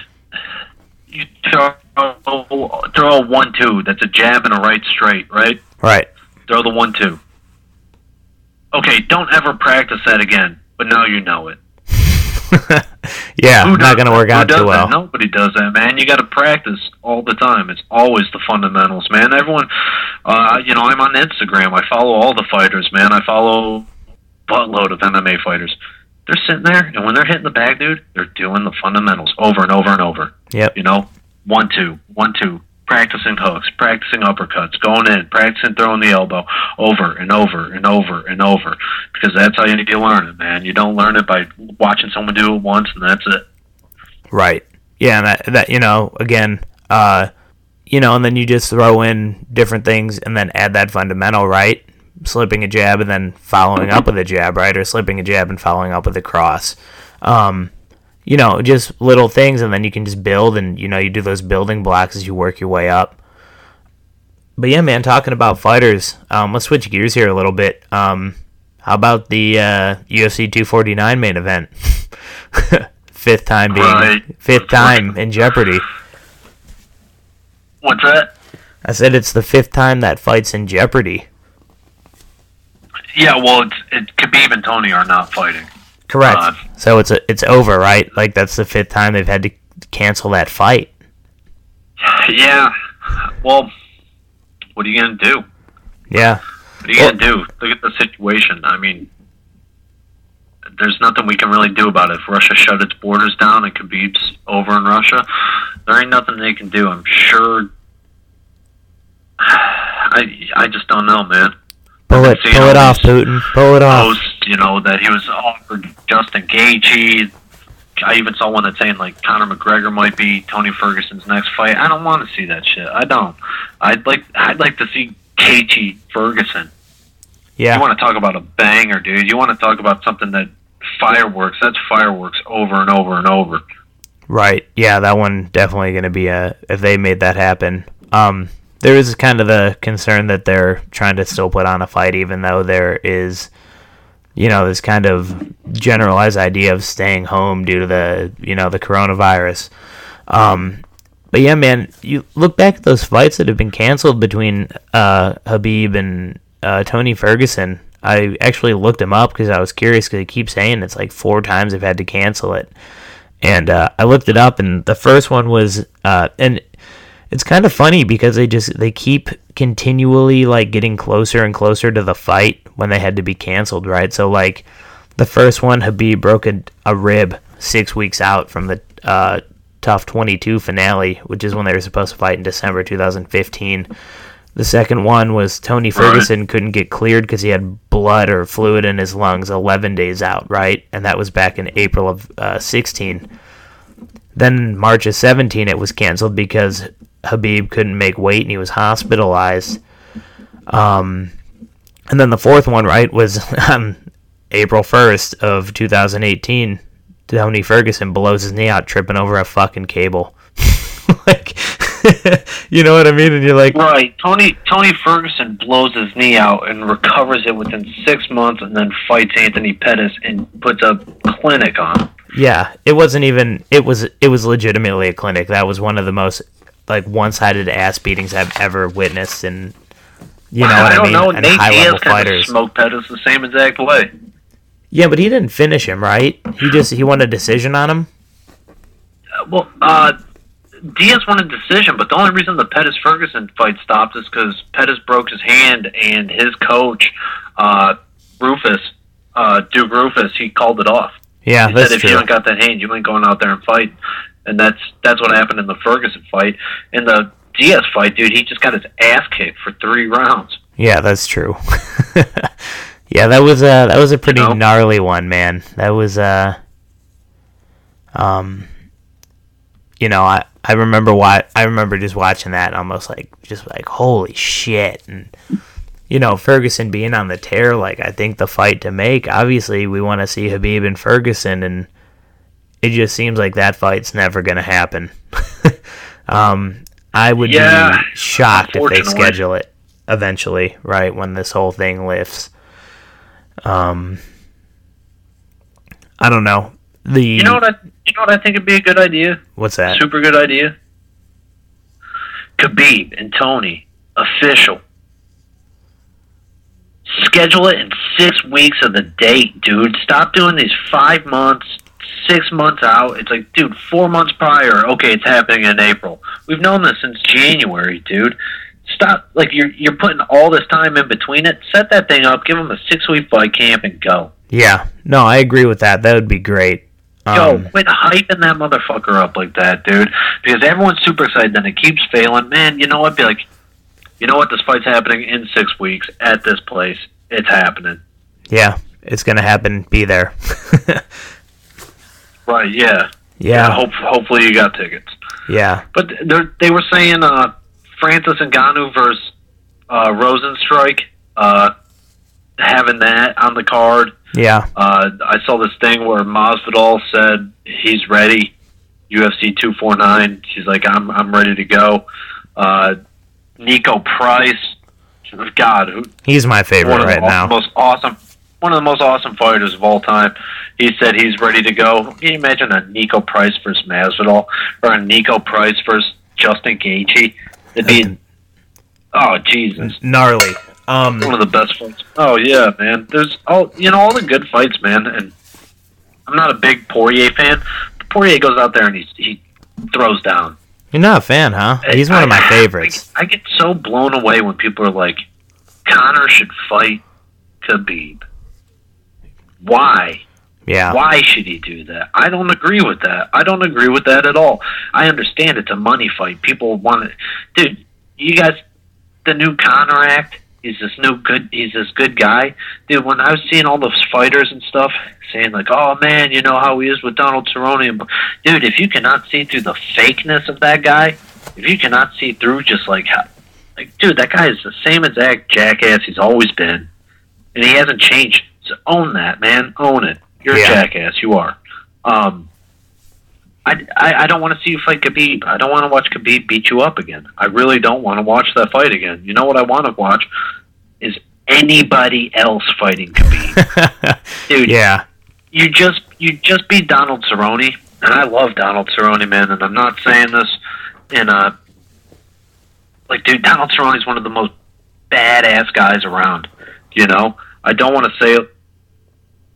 you throw, throw a one-two. That's a jab and a right straight, right? Right. Throw the one-two. Okay, don't ever practice that again. But now you know it. [laughs] yeah, Who not going to work out too that? well. Nobody does that, man. You got to practice all the time. It's always the fundamentals, man. Everyone, uh, you know, I'm on Instagram. I follow all the fighters, man. I follow a buttload of MMA fighters. They're sitting there, and when they're hitting the bag, dude, they're doing the fundamentals over and over and over. Yep. You know, one two, one two, practicing hooks, practicing uppercuts, going in, practicing throwing the elbow, over and over and over and over, because that's how you need to learn it, man. You don't learn it by watching someone do it once and that's it. Right. Yeah, and that that you know, again, uh you know, and then you just throw in different things and then add that fundamental, right? Slipping a jab and then following up with a jab, right? Or slipping a jab and following up with a cross. Um you know, just little things and then you can just build and you know, you do those building blocks as you work your way up. But yeah, man, talking about fighters, um, let's switch gears here a little bit. Um, how about the uh, UFC 249 main event? [laughs] fifth time being Right. fifth time in jeopardy. What's that? I said it's the fifth time that fight's in jeopardy. Yeah, well, it's it, Khabib and Tony are not fighting. Correct. Uh, so it's a, it's over, right? Like that's the fifth time they've had to cancel that fight. Yeah. Well, what are you gonna do? Yeah. What are you gonna do? Look at the situation. I mean, there's nothing we can really do about it. If Russia shut its borders down and Khabib's over in Russia, there ain't nothing they can do. I'm sure. [sighs] I I just don't know, man. Pull it, pull it off, Putin. Pull it off. Post, you know, that he was offered Justin Gaethje. I even saw one that's saying like Conor McGregor might be Tony Ferguson's next fight. I don't want to see that shit. I don't. I'd like I'd like to see Gaethje Ferguson. Yeah. You want to talk about a banger, dude? You want to talk about something that fireworks? That's fireworks over and over and over. Right. Yeah, that one definitely going to be a if they made that happen. Um there is kind of the concern that they're trying to still put on a fight even though there is you know, this kind of generalized idea of staying home due to the, you know, the coronavirus. Um but yeah, man, you look back at those fights that have been canceled between uh Khabib and uh Tony Ferguson. I actually looked him up because I was curious because he keeps saying it's like four times they've had to cancel it and uh, I looked it up, and the first one was, uh, and it's kind of funny because they just they keep continually like getting closer and closer to the fight when they had to be canceled, right? So like the first one, Khabib broke a, a rib six weeks out from the uh, TUF 22 finale, which is when they were supposed to fight in December 2015. The second one was Tony Ferguson couldn't get cleared because he had blood or fluid in his lungs 11 days out, right? And that was back in April of uh, 16. Then March of 17, it was canceled because Khabib couldn't make weight and he was hospitalized. Um, and then the fourth one, right, was on [laughs] April 1st of 2018. Tony Ferguson blows his knee out tripping over a fucking cable. [laughs] like, [laughs] you know what I mean? And you're like, Right. Tony Tony Ferguson blows his knee out and recovers it within six months, and then fights Anthony Pettis and puts a clinic on. Yeah, it wasn't even. It was. It was legitimately a clinic. That was one of the most like one-sided ass beatings I've ever witnessed, and you know what I, don't mean. know. And Nate Diaz kind of fighters. smoked Pettis the same exact way. Yeah, but he didn't finish him, right? He just he won a decision on him. Uh, Well, uh, Diaz won a decision, but the only reason the Pettis Ferguson fight stopped is because Pettis broke his hand, and his coach, uh, Roufus, uh, Duke Roufus, he called it off. Yeah, He that's said if true. you ain't got that hand, you ain't going out there and fight. And that's that's what happened in the Ferguson fight. In the Diaz fight, dude, he just got his ass kicked for three rounds. Yeah, that's true. [laughs] Yeah, that was a that was a pretty You know? gnarly one, man. That was uh um you know, I I remember why I remember just watching that and almost like just like holy shit and you know, Ferguson being on the tear, like I think the fight to make, obviously we want to see Khabib and Ferguson and it just seems like that fight's never gonna happen. [laughs] um I would Yeah, be shocked if they schedule it eventually, right, when this whole thing lifts. Um, I don't know. The You know what I you know what I think would be a good idea? what's that? Super good idea. Khabib and Tony official. Schedule it in six weeks of the date, dude. Stop doing these five months, six months out. It's like, dude, four months prior. Okay, it's happening in April. We've known this since January, dude. Stop. Like you're you're putting all this time in between it. Set that thing up. Give them a six week fight camp and go. Yeah, no, I agree with that. That would be great. Yo, Um, quit hyping that motherfucker up like that, dude. Because everyone's super excited, then it keeps failing. Man, you know what? Be like, you know what? This fight's happening in six weeks at this place. It's happening. yeah, it's gonna happen. Be there. [laughs] Right? Yeah. yeah, Hope, hopefully you got tickets. yeah, But they're, were saying uh, Francis Ngannou versus uh, Rozenstruik, uh, having that on the card. yeah, Uh, I saw this thing where Masvidal said he's ready. UFC 249. She's like, I'm I'm ready to go. Uh, Niko Price, God, who, he's my favorite one of right the now. most awesome, one of the most awesome fighters of all time. He said he's ready to go. Can you imagine a Niko Price versus Masvidal or a Niko Price versus Justin Gaethje? It'd be, oh Jesus, Gnarly. Um, one of the best fights. Oh yeah, man. There's all you know all the good fights, man. And I'm not a big Poirier fan. But Poirier goes out there and he he throws down. you're not a fan, huh? He's one of my favorites. I, I get so blown away when people are like, Conor should fight Khabib. Why? Yeah, Why should he do that? I don't agree with that. I don't agree with that at all. I understand it's a money fight. People want it. Dude, you guys, the new Conor act. He's this new good. He's this good guy, dude. When I was seeing all those fighters and stuff saying like, "Oh man, you know how he is with Donald Cerrone," dude, if you cannot see through the fakeness of that guy, if you cannot see through just like, how, like, dude, that guy is the same exact jackass he's always been, and he hasn't changed. Own that, man. Own it. You're Yeah. a jackass. You are. Um, I, I, I don't want to see you fight Khabib. I don't want to watch Khabib beat you up again. I really don't want to watch that fight again. You know what I want to watch is anybody else fighting Khabib. [laughs] Dude, yeah, you just you just beat Donald Cerrone, and I love Donald Cerrone, man. And I'm not saying this in a like, dude. Donald Cerrone is one of the most badass guys around. You know, I don't want to say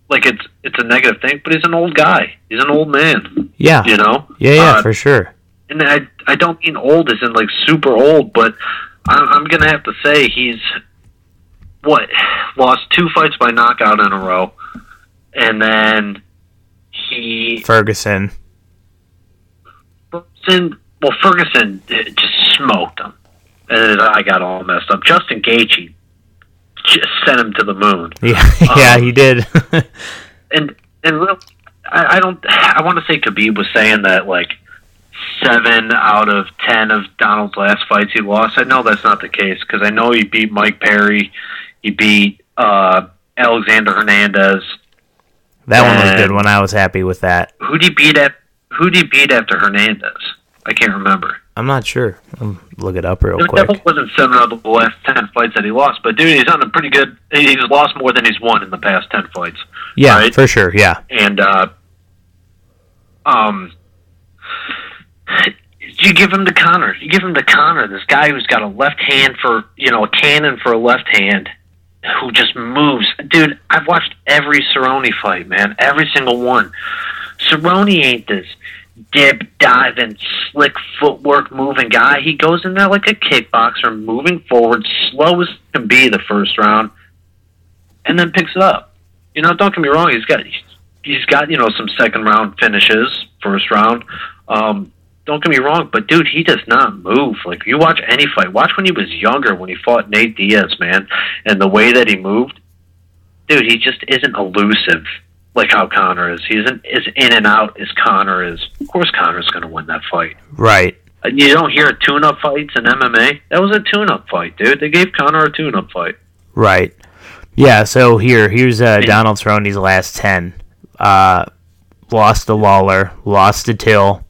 like it's it's a negative thing, but he's an old guy. He's an old man. yeah, You know, yeah, yeah, Uh, for sure. and I I don't mean old as in like super old, but I'm, I'm gonna have to say he's what lost two fights by knockout in a row, and then he Ferguson. Ferguson well Ferguson just smoked him, and I got all messed up. Justin Gaethje just sent him to the moon, [laughs] Yeah, yeah, Um, he did. [laughs] [laughs] and and real, I, I don't I want to say Khabib was saying that like seven out of ten of Donald's last fights he lost. I know that's not the case because I know he beat Mike Perry, he beat uh, Alexander Hernandez. that one was good. When I was happy with that. Who did he beat at? Who did he beat after Hernandez? I can't remember. I'm not sure. Um, look it up real It quick. definitely wasn't seven out of the last ten fights that he lost, but dude, he's on a pretty good. He's lost more than he's won in the past ten fights. Yeah, right? for sure. Yeah, and uh, um, you give him to Conor. You give him to Conor, this guy who's got a left hand for you know a cannon for a left hand, who just moves. Dude, I've watched every Cerrone fight, man, every single one. Cerrone ain't this dip, diving, slick footwork moving guy. He goes in there like a kickboxer, moving forward, slow as can be the first round, and then picks it up. You know, don't get me wrong. He's got he's got you know some second round finishes, first round. Um, don't get me wrong, but dude, he does not move. Like you watch any fight, watch when he was younger when he fought Nate Diaz, man, and the way that he moved. dude, he just isn't elusive like how Conor is. He isn't as in and out as Conor is. Of course, Conor's going to win that fight. Right. You don't hear tune-up fights in MMA. That was a tune-up fight, dude. They gave Conor a tune-up fight. Right. Yeah, so here here's uh, Donald Cerrone's last 10. Uh, lost to Lawler, lost to Till,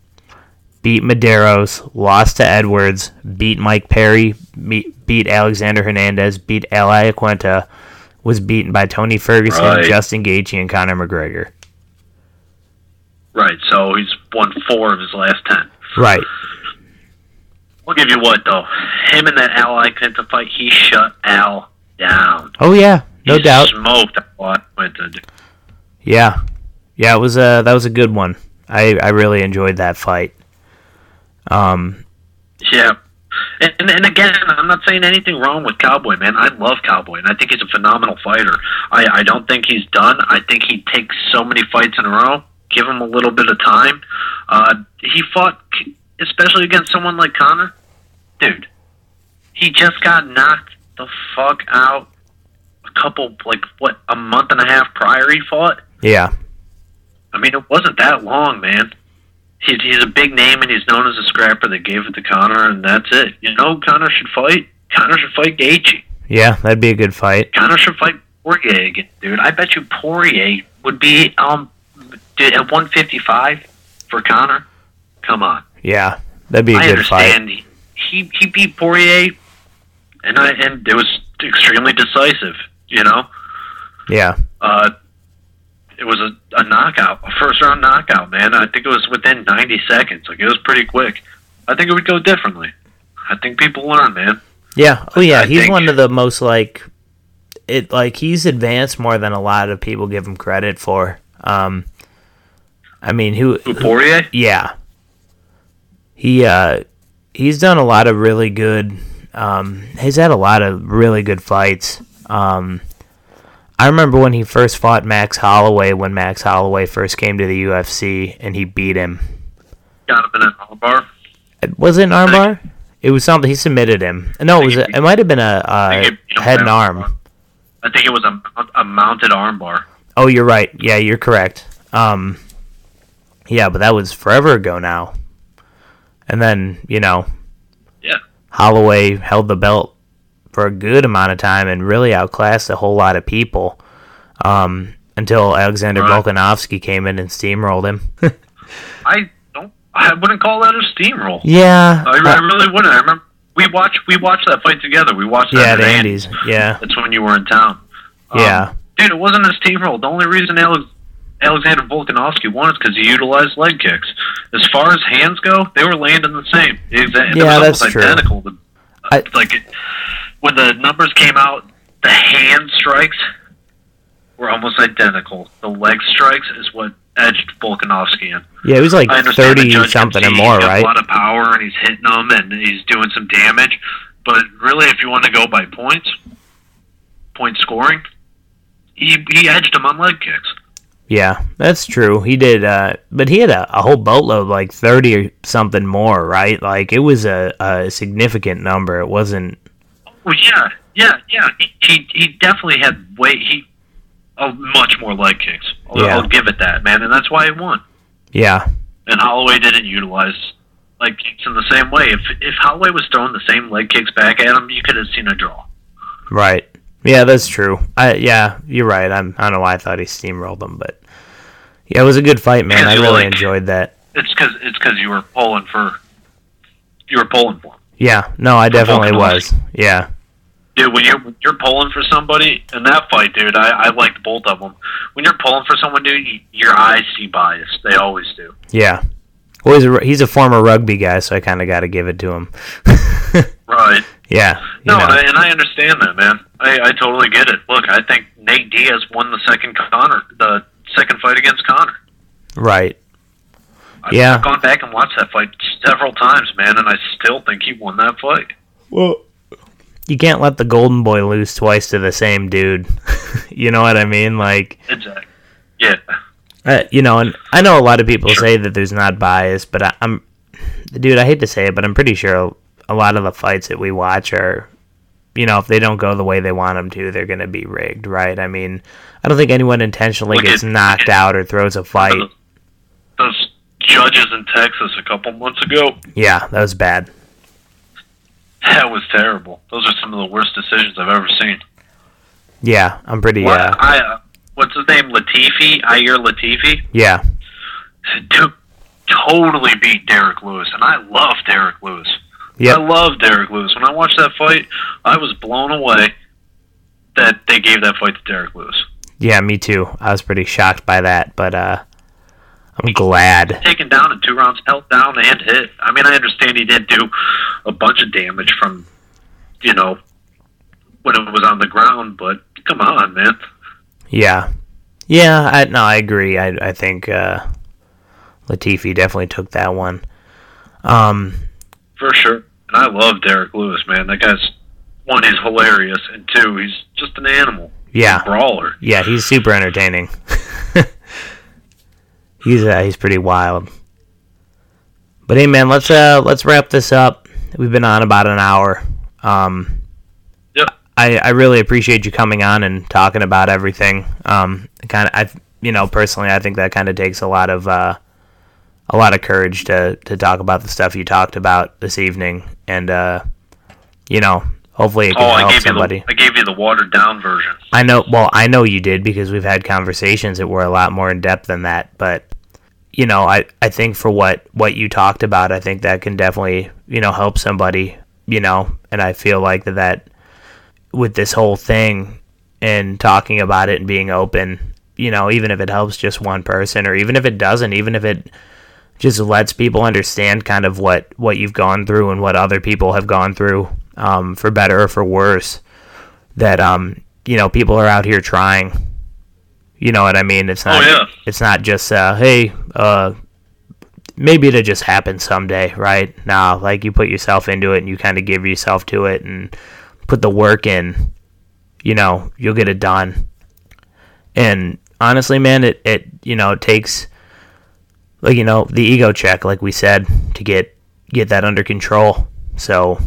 beat Medeiros. lost to Edwards, beat Mike Perry, beat, beat Alexander Hernandez, beat Al Iaquinta, was beaten by Tony Ferguson, Right. Justin Gaethje, and Conor McGregor. Right. So he's won four of his last ten. Right. I'll give you what though. Him and that Al Iaquinta fight, he shut Al down. Oh yeah, no he doubt. Smoked Al Iaquinta. Yeah, yeah, it was a that was a good one. I I really enjoyed that fight. Um, Yeah. And, and, and again, I'm not saying anything wrong with Cowboy, man. I love Cowboy, and I think he's a phenomenal fighter. I, I don't think he's done. I think he takes so many fights in a row. Give him a little bit of time. Uh, he fought, especially against someone like Conor. Dude, he just got knocked the fuck out a couple, like, what, a month and a half prior he fought? yeah, I mean, it wasn't that long, man. He's, he's a big name, and he's known as a scrapper. They gave it to Conor, and that's it. You know, Conor should fight. Conor should fight Gaethje. yeah, that'd be a good fight. Conor should fight Poirier again, dude. I bet you Poirier would be um dude, at 155 for Connor. Come on, Yeah, that'd be a I good fight. understand. He, he he beat Poirier, and I and it was extremely decisive. You know, Yeah, uh, it was a, a knockout, a first round knockout, man. I think it was within 90 seconds. Like it was pretty quick. I think it would go differently. I think people learn, man. yeah. Oh yeah, I he's think- one of the most like it like he's advanced more than a lot of people give him credit for. Um, I mean, who? Who Poirier? Yeah, he uh he's done a lot of really good. Um, he's had a lot of really good fights. Um, I remember when he first fought Max Holloway when Max Holloway first came to the UFC and he beat him. Got him in an armbar. Was it an armbar? It was something he submitted him. No, it was. A, it might have been a, it- head and arm. I think it was a, a mounted armbar. Oh, you're right. Yeah, you're correct. Um, yeah, but that was forever ago now. And then you know, Yeah. Holloway held the belt for a good amount of time and really outclassed a whole lot of people. Um, until Alexander Right. Volkanovski came in and steamrolled him. [laughs] I don't. I wouldn't call that a steamroll. yeah, I, I really wouldn't. I remember we watched we watched that fight together. We watched that yeah, at the Andy's. Andes. Yeah, That's when you were in town. Um, yeah, dude, it wasn't a steamroll. The only reason Alex, Alexander Volkanovski won is because he utilized leg kicks. As far as hands go, they were landing the same. Exa- it Yeah, was that's almost true. identical. The, I- like it, when the numbers came out, the hand strikes were almost identical. The leg strikes is what edged Volkanovski in. yeah. It was like I understand the thirty something and more, right? A lot of power, and he's hitting them, and he's doing some damage. But really, if you want to go by points, point scoring, he he edged him on leg kicks. Yeah, that's true. He did, uh, but he had a, a whole boatload, like thirty or something more, right? Like it was a, a significant number. It wasn't. Well, yeah, yeah, yeah. He he, he definitely had way he oh, much more leg kicks. I'll, Yeah. I'll give it that, man, and that's why he won. Yeah, And Holloway didn't utilize leg kicks in the same way. If if Holloway was throwing the same leg kicks back at him, you could have seen a draw. right. Yeah, that's true. I yeah, you're right. I'm. I don't know why I thought he steamrolled them, but yeah, it was a good fight, man. I really like- enjoyed that. It's because it's because you were pulling for you were pulling for him. Yeah, no, I definitely was. Yeah, Dude, when you're when you're pulling for somebody in that fight, dude, I, I liked both of them. When you're pulling for someone, dude, y your eyes see bias. They always do. yeah. Well, he's a, he's a former rugby guy, so I kind of got to give it to him. [laughs] Right. yeah, No, and I, and I understand that, man. I, I totally get it. Look, I think Nate Diaz won the second Conor, the second fight against Conor. right. Yeah. I've Yeah. gone back and watched that fight several times, man, and I still think he won that fight. Well, you can't let the golden boy lose twice to the same dude. [laughs] you know what I mean? Like, Exactly. Yeah. uh, you know, and I know a lot of people say that there's not bias, but I, I'm, dude, I hate to say it, but I'm pretty sure a lot of the fights that we watch are you know, if they don't go the way they want them to, they're going to be rigged, right? I mean, I don't think anyone intentionally gets knocked out or throws a fight. Those judges in Texas a couple months ago, Yeah, that was bad. That was terrible. Those are some of the worst decisions I've ever seen. Yeah, I'm pretty. What, Uh, I, uh, what's his name? Latifi? Ilir Latifi? yeah, To totally beat Derrick Lewis, and I love Derrick Lewis. Yep. I love Derrick Lewis. When I watched that fight, I was blown away that they gave that fight to Derrick Lewis. yeah, me too. I was pretty shocked by that, but uh, I'm glad. Taken down in two rounds, held down and hit. I mean, I understand he did do a bunch of damage from, you know, when it was on the ground, but come on, man. Yeah, yeah. I no, I agree. I I think uh, Latifi definitely took that one. Um, For sure. And I love Derrick Lewis, man. That guy's one, he's hilarious, and two, he's just an animal. yeah, Brawler. yeah. He's super entertaining. [laughs] he's uh, he's pretty wild. But hey, man, let's uh let's wrap this up. We've been on about an hour. Um, Yep. I, I really appreciate you coming on and talking about everything. Um, kind of, I, you know, personally, I think that kind of takes a lot of, uh, a lot of courage to, to talk about the stuff you talked about this evening, and uh, you know, hopefully it can Oh, I help gave somebody. you the I gave you the watered down version. I know. Well, I know you did because we've had conversations that were a lot more in depth than that. But you know, I I think for what what you talked about, I think that can definitely you know help somebody. You know, and I feel like that that with this whole thing and talking about it and being open, you know, even if it helps just one person, or even if it doesn't, even if it just lets people understand kind of what what you've gone through and what other people have gone through, um, for better or for worse that um you know people are out here trying you know what i mean it's not Oh, yeah. it's not just uh hey uh maybe it'll just happen someday right? Now like you put yourself into it and you kind of give yourself to it and put the work in you know you'll get it done. And honestly man it it you know it takes like you know the ego check like we said to get get that under control. So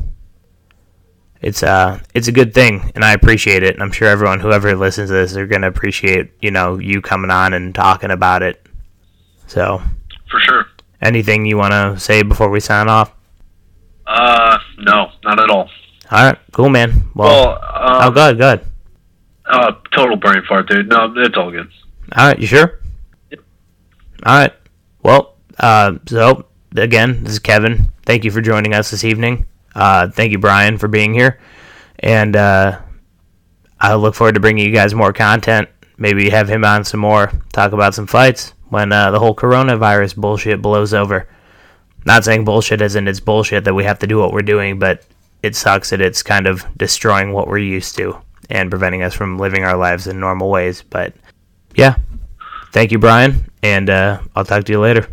it's uh it's a good thing and I appreciate it. And I'm sure everyone whoever listens to this they're gonna appreciate you know you coming on and talking about it. So For sure. anything you want to say before we sign off? Uh, no, not at all. All right, cool man. Well, Well, uh, oh good, good. uh, total brain fart, dude. No, it's all good. All right, you sure? Yep. All right. Well, uh, so again, this is Kevin. Thank you for joining us this evening. Uh, thank you, Brian, for being here, and uh, I look forward to bringing you guys more content. Maybe have him on some more, talk about some fights when uh, the whole coronavirus bullshit blows over. Not saying bullshit in it's bullshit that we have to do what we're doing, but it sucks that it's kind of destroying what we're used to and preventing us from living our lives in normal ways. But yeah, thank you, Brian, and uh, I'll talk to you later.